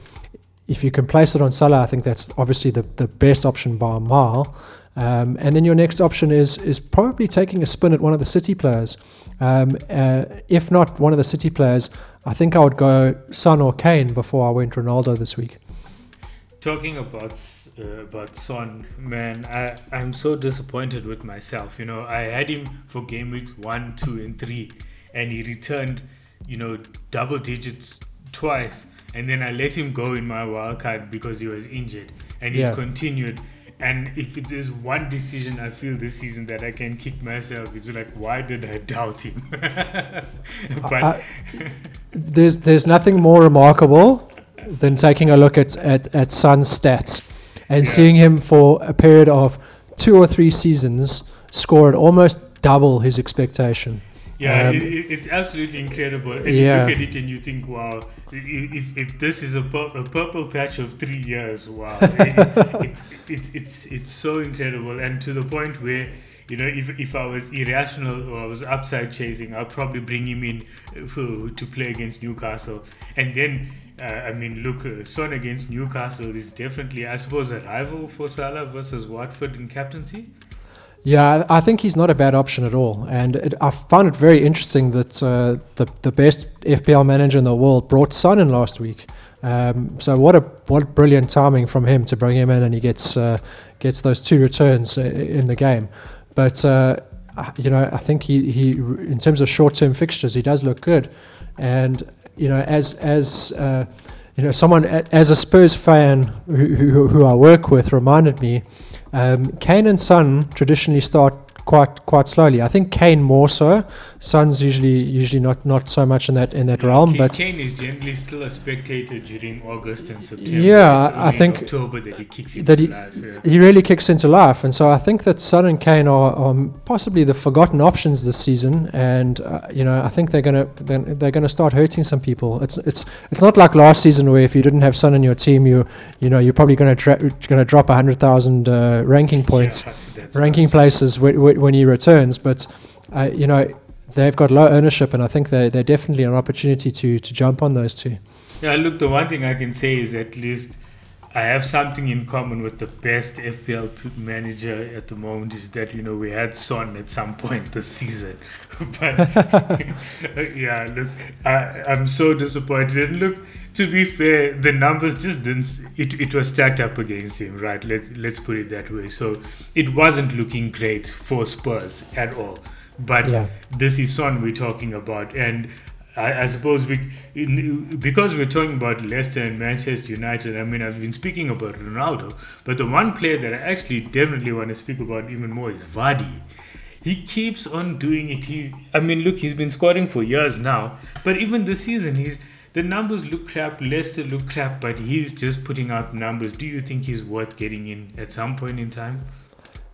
if you can place it on Salah, I think that's obviously the, the best option by a mile. Um, and then your next option is is probably taking a spin at one of the City players. Um, uh, if not one of the City players, I think I would go Son or Kane before I went Ronaldo this week. Talking about uh, but Son, man, I, I'm so disappointed with myself. You know, I had him for game weeks one, two, and three, and he returned, you know, double digits twice. And then I let him go in my wildcard because he was injured, and he's yeah. continued. And if it is one decision I feel this season that I can kick myself, it's like, why did I doubt him? but there's there's nothing more remarkable than taking a look at at, at Son's stats and yeah. seeing him for a period of two or three seasons score at almost double his expectation. Yeah, um, it, it's absolutely incredible. And yeah. you look at it and you think, wow, if, if this is a, pur- a purple patch of three years, wow, it, it, it, it's it's so incredible. And to the point where, you know, if, if I was irrational or I was upside chasing, I'll probably bring him in for, to play against Newcastle. And then uh, I mean, look, uh, Son against Newcastle is definitely, I suppose, a rival for Salah versus Watford in captaincy. Yeah, I think he's not a bad option at all, and it, I found it very interesting that uh, the the best FPL manager in the world brought Son in last week. Um, so what a what brilliant timing from him to bring him in, and he gets uh, gets those two returns in the game. But uh, you know, I think he, he in terms of short term fixtures, he does look good, and you know, as as uh, you know, someone as a Spurs fan who, who, who I work with reminded me, um, Kane and Son traditionally start quite quite slowly. I think Kane more so. Son's usually usually not not so much in that in that yeah, realm. Kane, but Kane is generally still a spectator during August and September. Yeah, I think October that he kicks into he, life. Yeah. He really kicks into life, and so I think that Son and Kane are, are possibly the forgotten options this season. And uh, you know, I think they're gonna they're, they're gonna start hurting some people. It's it's it's not like last season where if you didn't have Son in your team, you you know you're probably gonna tra- gonna drop a hundred thousand uh, ranking points. Yeah ranking places w- when he returns. But uh, you know they've got low ownership, and I think they they're definitely an opportunity to to jump on those two. Yeah, look, the one thing I can say is at least I have something in common with the best FPL manager at the moment is that you know we had Son at some point this season, but yeah, look, I, I'm so disappointed. And look, to be fair, the numbers just didn't. It, it was stacked up against him, right? Let let's put it that way. So it wasn't looking great for Spurs at all. But yeah. this is Son we're talking about, and I, I suppose we, because we're talking about Leicester and Manchester United. I mean, I've been speaking about Ronaldo, but the one player that I actually definitely want to speak about even more is Vardy. He keeps on doing it. He, I mean, look, he's been scoring for years now, but even this season, he's the numbers look crap. Leicester look crap, but he's just putting out numbers. Do you think he's worth getting in at some point in time?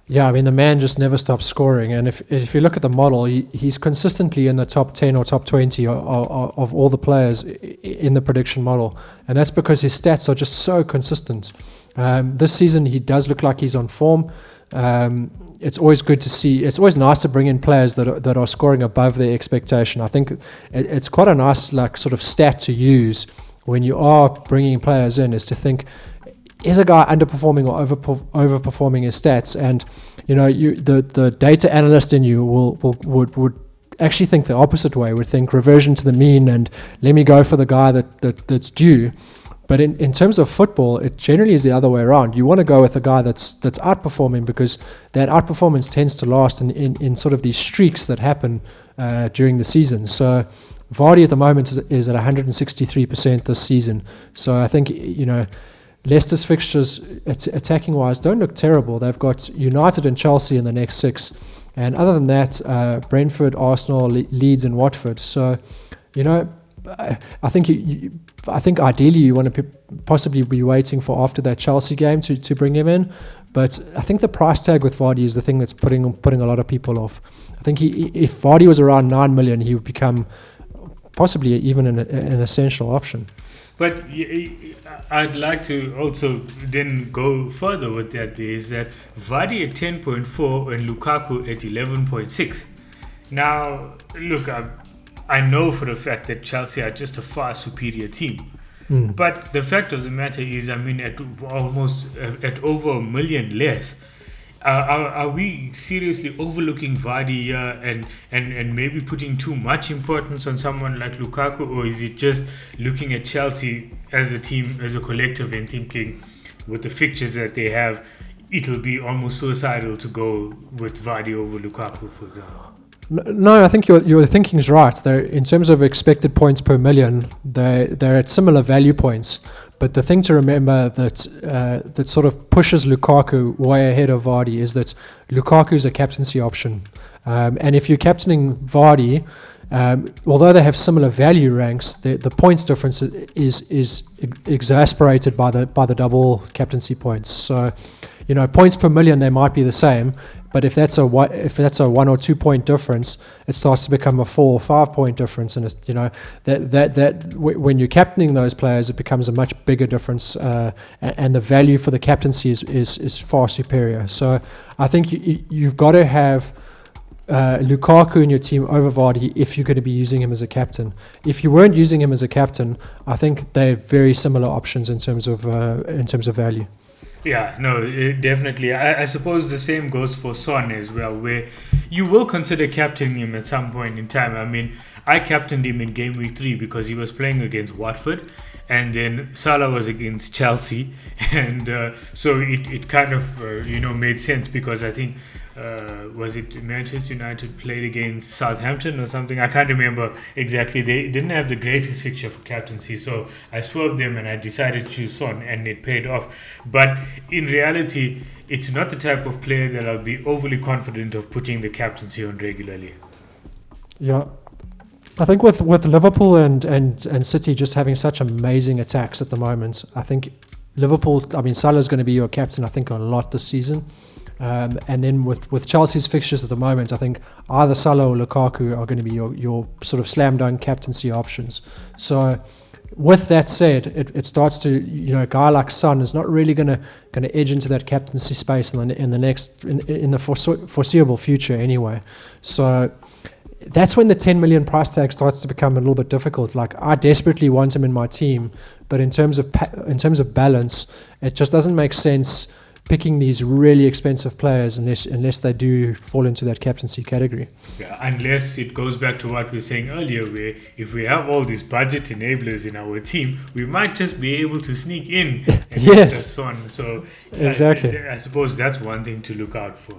Yeah, I mean the man just never stops scoring, and if if you look at the model, he, he's consistently in the top ten or top twenty of, of, of, all the players in the prediction model, and that's because his stats are just so consistent. Um, this season, he does look like he's on form. Um, it's always good to see. It's always nice to bring in players that are, that are scoring above their expectation. I think it, it's quite a nice like sort of stat to use when you are bringing players in, is to think is a guy underperforming or over overperforming his stats? And you know, you the the data analyst in you will will would would actually think the opposite way. Would think reversion to the mean and let me go for the guy that, that that's due. But in, in terms of football, it generally is the other way around. You want to go with a guy that's that's outperforming because that outperformance tends to last in, in, in sort of these streaks that happen uh, during the season. So Vardy at the moment is, is at 163% this season. So I think you know Leicester's fixtures, attacking wise, don't look terrible. They've got United and Chelsea in the next six. And other than that, uh, Brentford, Arsenal, Le- Leeds, and Watford. So, you know, I think you, you, I think ideally you want to possibly be waiting for after that Chelsea game to, to bring him in. But I think the price tag with Vardy is the thing that's putting putting a lot of people off. I think he, if Vardy was around nine million, he would become possibly even an, an essential option. But I'd like to also then go further with that. Is that Vardy at ten point four and Lukaku at eleven point six. Now, look, I know for a fact that Chelsea are just a far superior team. Mm. But the fact of the matter is, I mean, at almost at over a million less, uh, are, are we seriously overlooking Vardy here and, and, and maybe putting too much importance on someone like Lukaku, or is it just looking at Chelsea as a team, as a collective, and thinking with the fixtures that they have, it'll be almost suicidal to go with Vardy over Lukaku, for example? No, I think your your thinking is right. They're, in terms of expected points per million, they they're at similar value points. But the thing to remember that uh, that sort of pushes Lukaku way ahead of Vardy is that Lukaku is a captaincy option, um, and if you're captaining Vardy, um, although they have similar value ranks, the, the points difference is is exasperated by the by the double captaincy points. So, you know, points per million they might be the same, but if that's a if that's a one or two point difference, it starts to become a four or five point difference, and it's, you know that that that w- when you're captaining those players, it becomes a much bigger difference, uh, and, and, the value for the captaincy is, is is far superior. So I think you, you've got to have. Uh, Lukaku in your team over Vardy if you're going to be using him as a captain. If you weren't using him as a captain, I think they're very similar options in terms of uh, in terms of value. Yeah, no, it, definitely. I, I, suppose the same goes for Son as well, where you will consider captaining him at some point in time. I mean, I captained him in game week three because he was playing against Watford, and then Salah was against Chelsea, and uh, so it, it kind of uh, you know made sense because I think uh, was it Manchester United played against Southampton or something? I can't remember exactly. They didn't have the greatest fixture for captaincy, so I swerved them and I decided to choose Son, and it paid off. But in reality, it's not the type of player that I'll be overly confident of putting the captaincy on regularly. Yeah. I think with, with Liverpool and, and, and City just having such amazing attacks at the moment, I think Liverpool, I mean, Salah's going to be your captain, I think, a lot this season. Um, and then with, with Chelsea's fixtures at the moment, I think either Salah or Lukaku are going to be your, your sort of slam dunk captaincy options. So, with that said, it, it starts to you know a guy like Son is not really going to going to edge into that captaincy space in the, in the next in, in the foreseeable future anyway. So that's when the 10 million price tag starts to become a little bit difficult. Like I desperately want him in my team, but in terms of pa- in terms of balance, it just doesn't make sense picking these really expensive players unless unless they do fall into that captaincy category. Yeah, unless it goes back to what we were saying earlier, where if we have all these budget enablers in our team, we might just be able to sneak in and yes. Son. So uh, exactly, I, I, suppose that's one thing to look out for.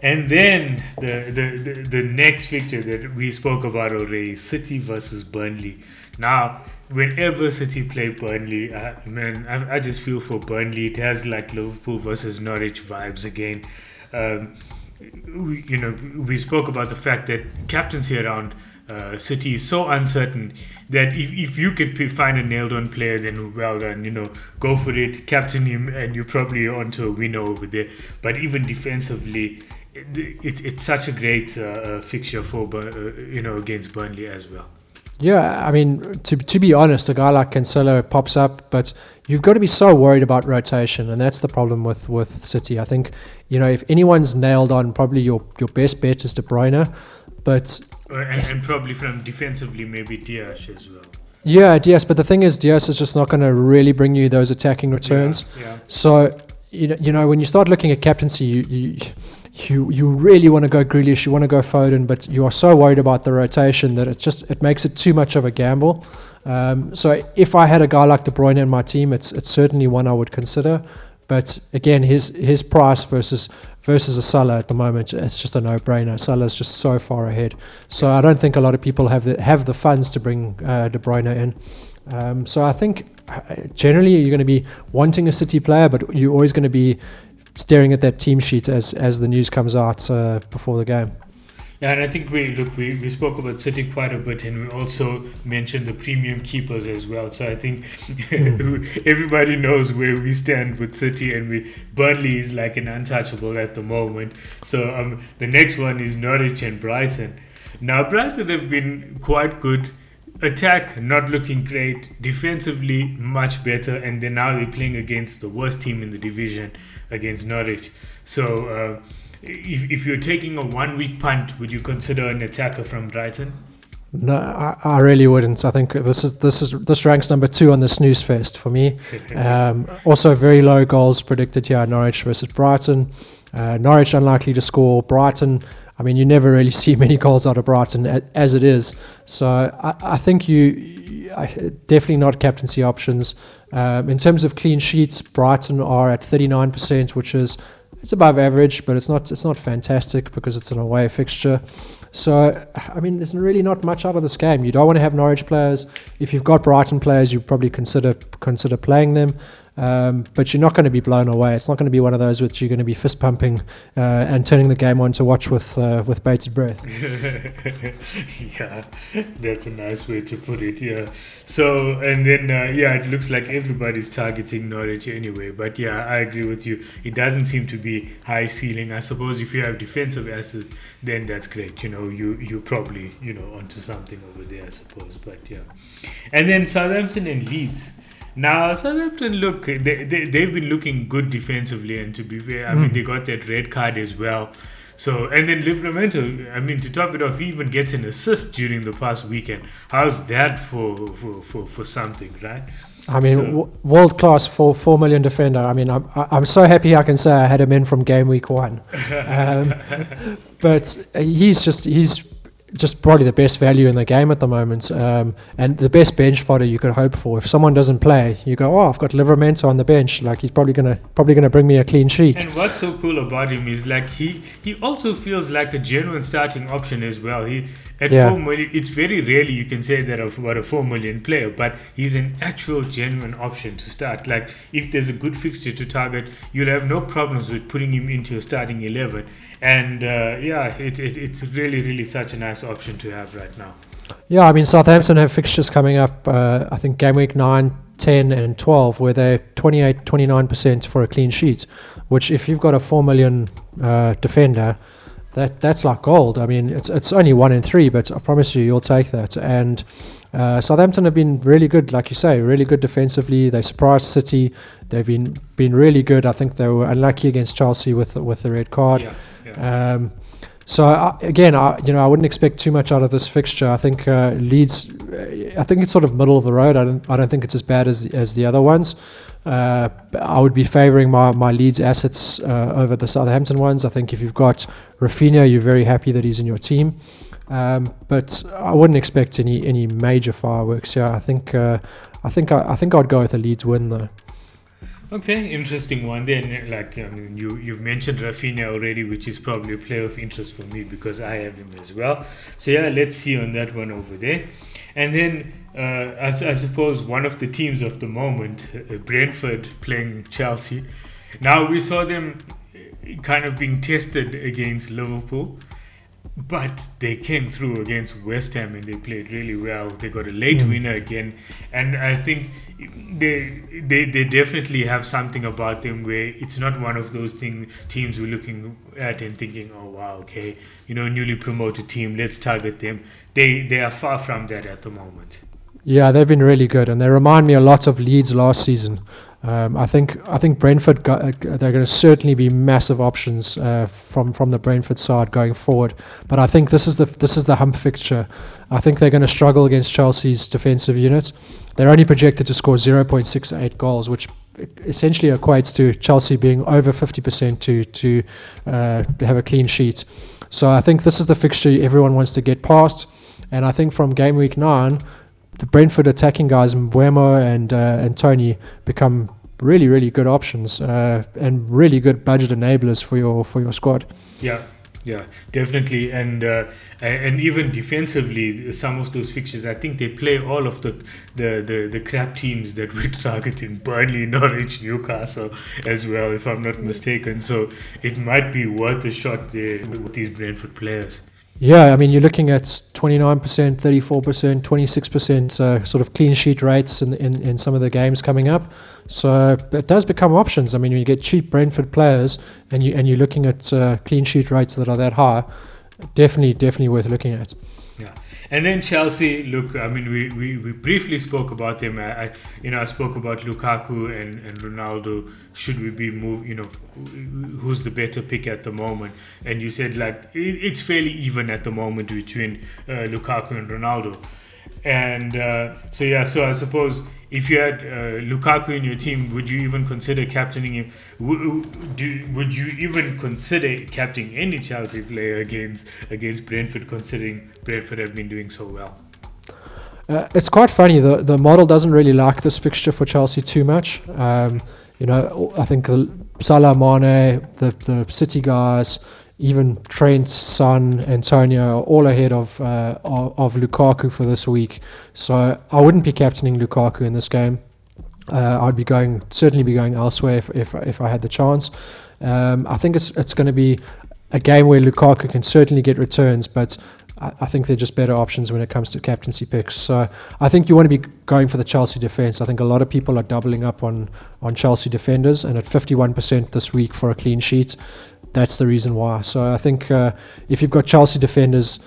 And then the, the, the, the next fixture that we spoke about already, City versus Burnley. Now, whenever City play Burnley, uh, man, I, I just feel for Burnley. It has like Liverpool versus Norwich vibes again. Um, we, you know, we spoke about the fact that captaincy around uh, City is so uncertain that if, if you could p- find a nailed on player, then well done, you know, go for it, captain him, and you're probably onto a winner over there. But even defensively, it, it it's such a great uh, uh fixture for, uh, you know, against Burnley as well. Yeah, I mean, to to be honest, a guy like Cancelo pops up, but you've got to be so worried about rotation, and that's the problem with, with City. I think, you know, if anyone's nailed on, probably your your best bet is De Bruyne, but uh, and, and, probably from defensively, maybe Dias as well. Yeah, Dias, but the thing is, Dias is just not going to really bring you those attacking returns. Yeah, yeah. So, you know, you know, when you start looking at captaincy, you, you you you really want to go Grealish, you want to go Foden, but you are so worried about the rotation that it just it makes it too much of a gamble. Um, so if I had a guy like De Bruyne in my team, it's it's certainly one I would consider. But again, his his price versus versus a Salah at the moment, it's just a no-brainer. Salah is just so far ahead. So I don't think a lot of people have the have the funds to bring uh, De Bruyne in. Um, so I think uh, generally you're going to be wanting a City player, but you're always going to be staring at that team sheet as as the news comes out uh, before the game. Yeah, and I think we look we, we spoke about City quite a bit, and we also mentioned the premium keepers as well. So I think mm. everybody knows where we stand with City, and we Burnley is like an untouchable at the moment. So um, the next one is Norwich and Brighton. Now Brighton have been quite good. Attack not looking great, defensively much better, and then now they're playing against the worst team in the division, against Norwich. So. Uh, if, if you're taking a one week punt, would you consider an attacker from Brighton? No, I, I really wouldn't. I think this is this is this ranks number two on the snooze fest for me. Um, also, very low goals predicted here: Norwich versus Brighton. Uh, Norwich unlikely to score. Brighton. I mean, you never really see many goals out of Brighton as it is. So I, I think you definitely not captaincy options. Um, in terms of clean sheets, Brighton are at 39%, which is it's above average, but it's not it's not fantastic because it's an away fixture. So I mean, there's really not much out of this game. You don't want to have Norwich players. If you've got Brighton players, you probably consider consider playing them. Um, but you're not going to be blown away. It's not going to be one of those which you're going to be fist pumping uh, and turning the game on to watch with uh, with bated breath. yeah, that's a nice way to put it. Yeah. So and then uh, yeah, it looks like everybody's targeting Norwich anyway. But yeah, I agree with you. It doesn't seem to be high ceiling. I suppose if you have defensive assets, then that's great. You know, you you probably you know onto something over there. I suppose. But yeah, and then Southampton and Leeds. Now Southampton look they, they they've been looking good defensively, and to be fair, I mm. mean they got that red card as well. So and then Livramento, I mean to top it off, he even gets an assist during the past weekend. How's that for for for, for something, right? I mean, so. w- world class four four million defender. I mean, I'm I'm so happy I can say I had him in from game week one, um, but he's just he's just probably the best value in the game at the moment, um, and the best bench fodder you could hope for. If someone doesn't play, you go, "Oh, I've got Livramento on the bench. Like he's probably gonna probably gonna bring me a clean sheet." And what's so cool about him is like he he also feels like a genuine starting option as well. He at yeah. four million, it's very rarely you can say that about a four million player, but he's an actual genuine option to start. Like if there's a good fixture to target, you'll have no problems with putting him into your starting eleven and uh, yeah, it, it, it's really, really such a nice option to have right now. Yeah, I mean, Southampton have fixtures coming up, uh, I think game week 9, 10, and 12, where they're 28, 29% for a clean sheet, which if you've got a 4 million uh, defender, that that's like gold. I mean, it's it's only one in three, but I promise you, you'll take that. And uh, Southampton have been really good, like you say, really good defensively. They surprised City. They've been been really good. I think they were unlucky against Chelsea with with the red card. Yeah. Um, so I, again, I, you know, I wouldn't expect too much out of this fixture. I think uh, Leeds, I think it's sort of middle of the road. I don't, I don't think it's as bad as as the other ones. Uh, I would be favouring my, my Leeds assets uh, over the Southampton ones. I think if you've got Raphinha, you're very happy that he's in your team. Um, but I wouldn't expect any any major fireworks here. I think uh, I think I, I think I'd go with a Leeds win though. Okay, interesting one. Then, like I mean, you you've mentioned Raphinha already, which is probably a player of interest for me because I have him as well. So yeah, let's see on that one over there. And then uh, I, I suppose one of the teams of the moment, uh, Brentford playing Chelsea. Now we saw them uh, kind of being tested against Liverpool. But they came through against West Ham and they played really well. They got a late mm. winner again, and I think they, they they definitely have something about them where it's not one of those thing teams we're looking at and thinking, oh wow, okay, you know, newly promoted team, let's target them. They they are far from that at the moment. Yeah, they've been really good, and they remind me a lot of Leeds last season. Um, I think I think Brentford got, uh, they're going to certainly be massive options uh, from from the Brentford side going forward. But I think this is the this is the hump fixture. I think they're going to struggle against Chelsea's defensive unit. They're only projected to score 0.68 goals, which essentially equates to Chelsea being over 50% to to uh, have a clean sheet. So I think this is the fixture everyone wants to get past. And I think from game week nine, the Brentford attacking guys, Mbeumo and uh, and Toney, become really really good options uh, and really good budget enablers for your for your squad. Yeah. Yeah, definitely, and uh, and even defensively, some of those fixtures, I think they play all of the the, the, the crap teams that we're targeting: Burnley, Norwich, Newcastle, as well, if I'm not mistaken. So it might be worth a shot there with these Brentford players. Yeah, I mean, you're looking at 29%, 34%, 26% uh, sort of clean sheet rates in, in, in some of the games coming up. So it does become options. I mean, you get cheap Brentford players and, you, and you're looking at uh, clean sheet rates that are that high, definitely, definitely worth looking at. And then Chelsea, look, I mean, we, we, we briefly spoke about them. I, I, you know, I spoke about Lukaku and, and Ronaldo. Should we be move? You know, who's the better pick at the moment? And you said like it, it's fairly even at the moment between uh, Lukaku and Ronaldo. And uh, so yeah, so I suppose if you had uh, Lukaku in your team, would you even consider captaining him? Would, would you even consider captaining any Chelsea player against against Brentford, considering Brentford have been doing so well? Uh, it's quite funny. The the model doesn't really like this fixture for Chelsea too much. Um, you know, I think Salah, Mane, the the City guys, even Trent, Son, Antonio are all ahead of, uh, of, of Lukaku for this week. So I wouldn't be captaining Lukaku in this game. Uh, I'd be going certainly be going elsewhere if if, if I had the chance. Um, I think it's it's going to be a game where Lukaku can certainly get returns, but I, I think they're just better options when it comes to captaincy picks. So I think you want to be going for the Chelsea defence. I think a lot of people are doubling up on on Chelsea defenders, and at 51% this week for a clean sheet, that's the reason why. So I think uh, if you've got Chelsea defenders,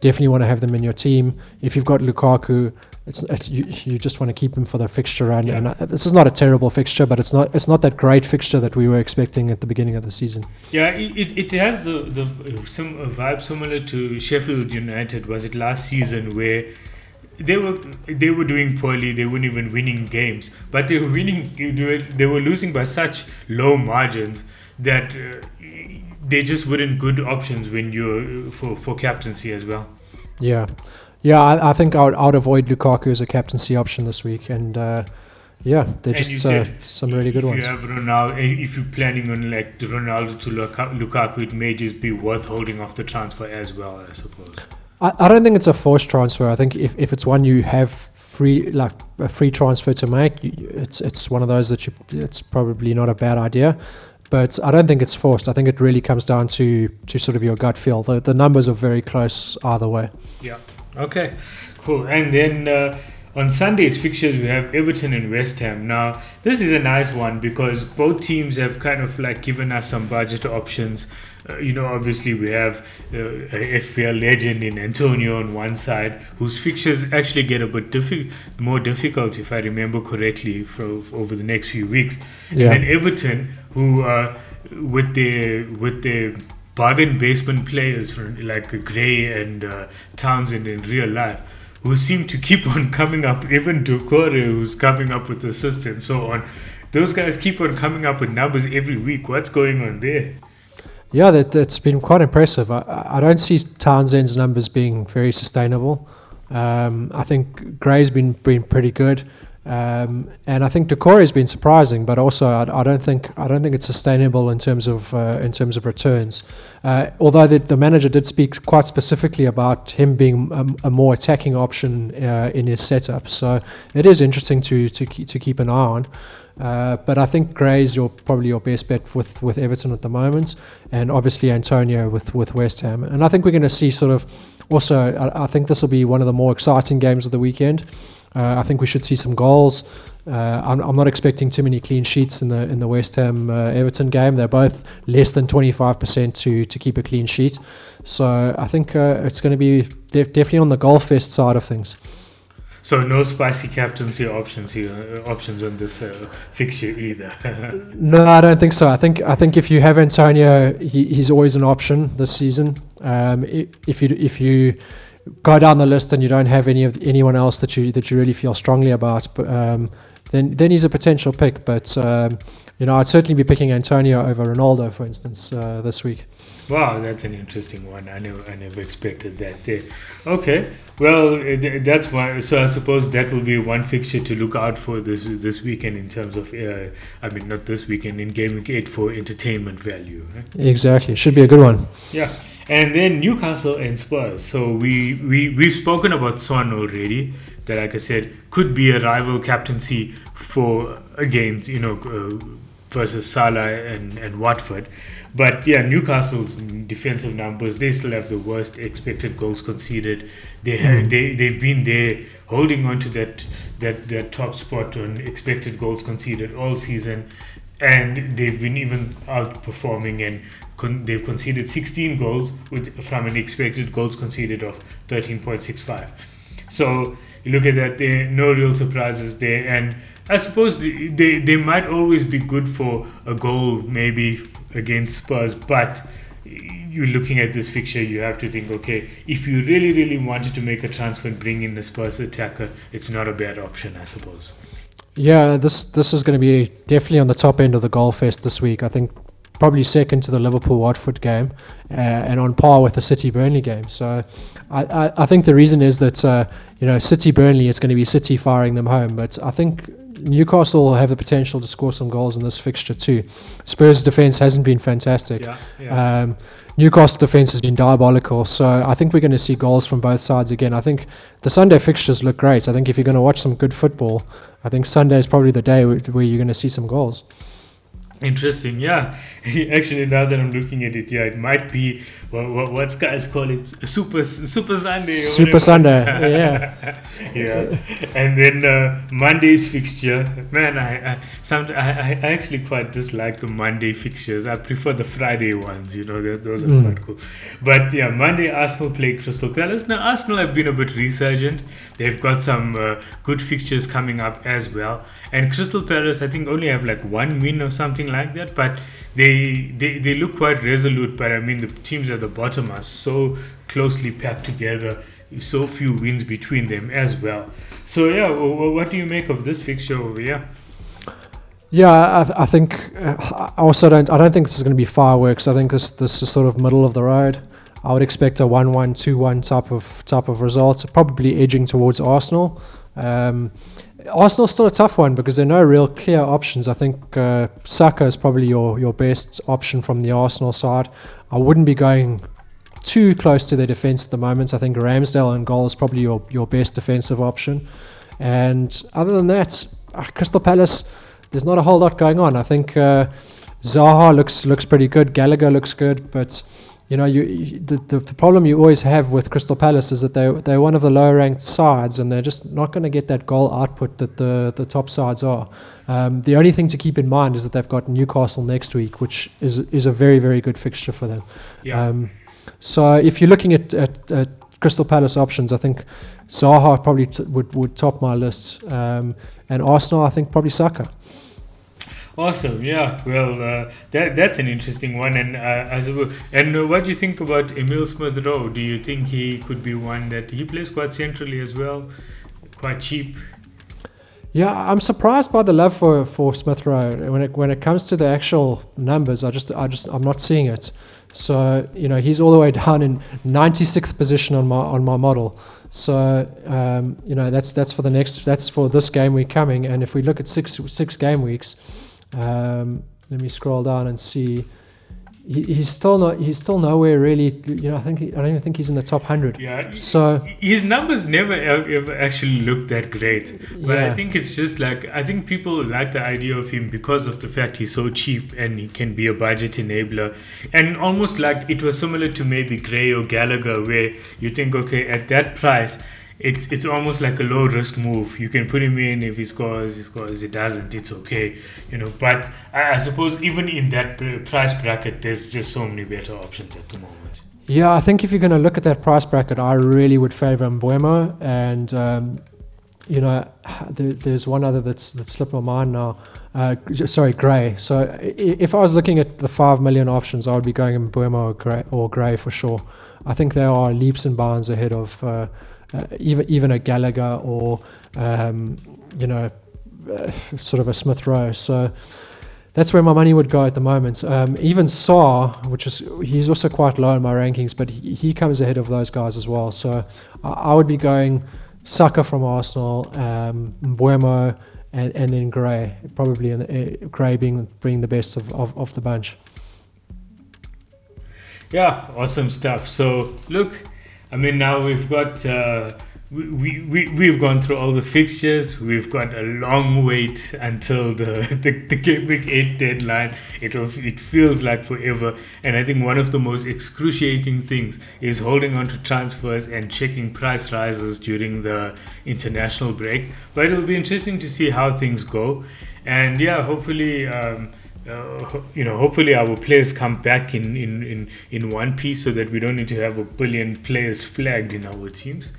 definitely want to have them in your team. If you've got Lukaku, it's, it's you, you just want to keep him for the fixture run. Yeah. And uh, this is not a terrible fixture, but it's not it's not that great fixture that we were expecting at the beginning of the season. Yeah, it, it has the the some vibe similar to Sheffield United. Was it last season where? They were they were doing poorly. They weren't even winning games, but they were winning. They were losing by such low margins that uh, they just weren't good options when you're for for captaincy as well. Yeah, yeah. I, I think I would, I would avoid Lukaku as a captaincy option this week, and uh, yeah, they're and just uh, some really good if ones. If you have Ronaldo, if you're planning on like Ronaldo to Lukaku, it may just be worth holding off the transfer as well. I suppose. I, I don't think it's a forced transfer. I think if, if it's one you have free like a free transfer to make, it's it's one of those that you it's probably not a bad idea but I don't think it's forced. I think it really comes down to to sort of your gut feel. The the numbers are very close either way. Yeah. Okay. Cool. And then uh, on Sunday's fixtures we have Everton and West Ham. Now this is a nice one because both teams have kind of like given us some budget options. Uh, you know, obviously we have uh, a FPL legend in Antonio on one side, whose fixtures actually get a bit diffi- more difficult, if I remember correctly, for, for over the next few weeks. Yeah. And then Everton, who uh, with their with their bargain basement players like Gray and uh, Townsend in real life, who seem to keep on coming up. Even Doucouré, who's coming up with assists and so on. Those guys keep on coming up with numbers every week. What's going on there? Yeah, that, that's been quite impressive. I, I don't see Townsend's numbers being very sustainable. Um, I think Gray's been been pretty good. Um, and I think Doucouré has been surprising, but also I, I, don't think I don't think it's sustainable in terms of uh, in terms of returns. Uh, although the, the, manager did speak quite specifically about him being a, a more attacking option uh, in his setup, so it is interesting to to keep, to keep an eye on. Uh, but I think Gray is your probably your best bet with, with Everton at the moment, and obviously Antonio with, with West Ham. And I think we're going to see sort of also. I, I think this will be one of the more exciting games of the weekend. Uh, I think we should see some goals. Uh, I'm, I'm, not expecting too many clean sheets in the in the West Ham uh, Everton game. They're both less than 25% to to keep a clean sheet. So I think uh, it's going to be def- definitely on the goal fest side of things. So no spicy captaincy options here, uh, options on this uh, fixture either. no, I don't think so. I think I think if you have Antonio, he, he's always an option this season. Um, if you if you go down the list and you don't have any of anyone else that you that you really feel strongly about, but, um, then then he's a potential pick. But um, you know, I'd certainly be picking Antonio over Ronaldo, for instance, uh, this week. Wow, that's an interesting one. I never I never expected that. There. Okay, well that's why. So I suppose that will be one fixture to look out for this this weekend in terms of. Uh, I mean, not this weekend in Game Week Eight for entertainment value. Right? Exactly, should be a good one. Yeah. And then Newcastle and Spurs. So we, we, we've spoken about Son already, that, like I said, could be a rival captaincy for against, you know, uh, versus Salah and, and Watford. But yeah, Newcastle's defensive numbers, they still have the worst expected goals conceded. They have, they they've been there holding on to that that that top spot on expected goals conceded all season and they've been even outperforming and con- they've conceded 16 goals with from an expected goals conceded of 13.65. So you look at that, there no real surprises there, and I suppose they, they might always be good for a goal maybe against Spurs, but you're looking at this fixture, you have to think, okay, if you really, really wanted to make a transfer and bring in the Spurs attacker, it's not a bad option, I suppose. Yeah, this this is going to be definitely on the top end of the goal fest this week. I think probably second to the Liverpool Watford game, uh, and on par with the City Burnley game. So, I, I, I think the reason is that uh, you know City Burnley it's going to be City firing them home, but I think Newcastle have the potential to score some goals in this fixture too. Spurs' defense hasn't been fantastic. Yeah, yeah. Um, Newcastle defense has been diabolical, so I think we're going to see goals from both sides again. I think the Sunday fixtures look great. I think if you're going to watch some good football, I think Sunday is probably the day where you're going to see some goals. Interesting, yeah. Actually, now that I'm looking at it, yeah, it might be what what what's guys call it Super Super Sunday. Or Super whatever. Sunday, yeah. yeah. And then uh, Monday's fixture, man, I I, some, I I I actually quite dislike the Monday fixtures. I prefer the Friday ones. You know, those are Mm. quite cool. But yeah, Monday Arsenal play Crystal Palace. Now Arsenal have been a bit resurgent. They've got some uh, good fixtures coming up as well. And Crystal Palace, I think, only have like one win or something like that. But they they, they look quite resolute. But I mean, the teams at the bottom are so closely packed together. So few wins between them as well. So yeah, wh- wh- what do you make of this fixture over here? Yeah, I, I think uh, I also don't. I don't think this is going to be fireworks. I think this this is sort of middle of the road. I would expect a one-one, two-one type of type of result, probably edging towards Arsenal. Um, Arsenal's still a tough one because there are no real clear options. I think uh, Saka is probably your your best option from the Arsenal side. I wouldn't be going too close to their defence at the moment. I think Ramsdale and goal is probably your, your best defensive option. And other than that, uh, Crystal Palace, there's not a whole lot going on. I think uh, Zaha looks looks pretty good. Gallagher looks good, but you know, you, you the, the the problem you always have with Crystal Palace is that they they're one of the lower ranked sides, and they're just not going to get that goal output that the the top sides are. Um, the only thing to keep in mind is that they've got Newcastle next week, which is is a very very good fixture for them. Yeah. Um, so if you're looking at, at, at Crystal Palace options, I think Zaha probably t- would would top my list, um, and Arsenal I think probably Saka. Awesome, yeah. Well, uh, that that's an interesting one, and uh, as a, and uh, what do you think about Emile Smith Rowe? Do you think he could be one that he plays quite centrally as well, quite cheap? Yeah, I'm surprised by the love for, for Smith Rowe. When it when it comes to the actual numbers, I just I just I'm not seeing it. So you know he's all the way down in 96th position on my on my model. So um, you know that's that's for the next that's for this game week coming. And if we look at six six game weeks, um, let me scroll down and see. He, he's still not he's still nowhere really. You know I think he, I don't even think he's in the top hundred. Yeah. So his numbers never ever, actually look that great, but I think it's just like I think people like the idea of him because of the fact he's so cheap and he can be a budget enabler, and almost like it was similar to maybe Gray or Gallagher, where you think, okay, at that price. It's, it's almost like a low risk move. You can put him in if he scores, he scores. He doesn't, it's okay, you know. But I, I suppose even in that price bracket, there's just so many better options at the moment. Yeah, I think if you're going to look at that price bracket, I really would favour Mbeumo, and um, you know, there, there's one other that's that slipped my mind now. Uh, sorry, Gray. So if I was looking at the five million options, I would be going Mbeumo or Gray, or Gray for sure. I think they are leaps and bounds ahead of uh, uh, even even a Gallagher or um, you know, uh, sort of a Smith Rowe. So that's where my money would go at the moment. Um, even Saar, which is he's also quite low in my rankings, but he, he comes ahead of those guys as well. So I, I would be going Saka from Arsenal, um, Mbeumo, and, and then Gray, probably in uh, Gray being being the best of, of, of the bunch. Yeah, awesome stuff. So, look, I mean, now we've got uh, we, we, we've gone through all the fixtures. We've got a long wait until the, the, the game week 8 deadline. It, it feels like forever. And I think one of the most excruciating things is holding on to transfers and checking price rises during the international break. But it'll be interesting to see how things go. And yeah, hopefully. Um, uh, you know, hopefully our players come back in, in, in, in one piece so that we don't need to have a billion players flagged in our teams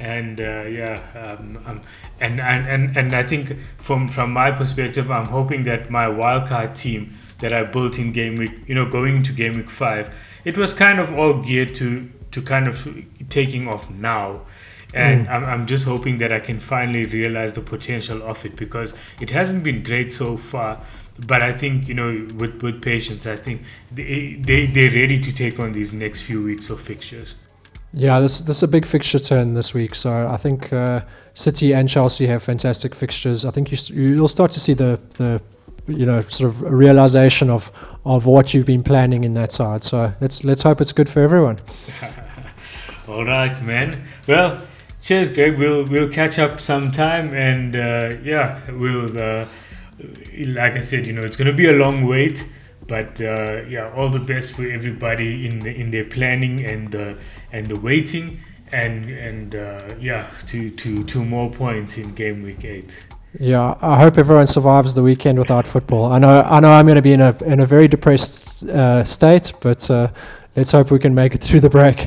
and uh, yeah, um, um, and, and and and I think from from my perspective, I'm hoping that my wildcard team that I built in game week, you know, going into game week five, it was kind of all geared to to kind of taking off now. And mm. I'm, I'm just hoping that I can finally realize the potential of it because it hasn't been great so far. But I think, you know, with, with patience, I think they, they, they're ready to take on these next few weeks of fixtures. Yeah, this this is a big fixture turn this week. So I think uh, City and Chelsea have fantastic fixtures. I think you you'll start to see the the you know sort of realization of of what you've been planning in that side. So let's let's hope it's good for everyone. All right, man. Well, cheers, Greg. We'll we'll catch up sometime, and uh, yeah, we'll. Uh, like I said, you know, it's going to be a long wait. But uh, yeah, all the best for everybody in the, in their planning and the and the waiting and and uh, yeah, to to more points in game week eight. Yeah, I hope everyone survives the weekend without football. I know I know I'm going to be in a in a very depressed uh, state, but uh, let's hope we can make it through the break.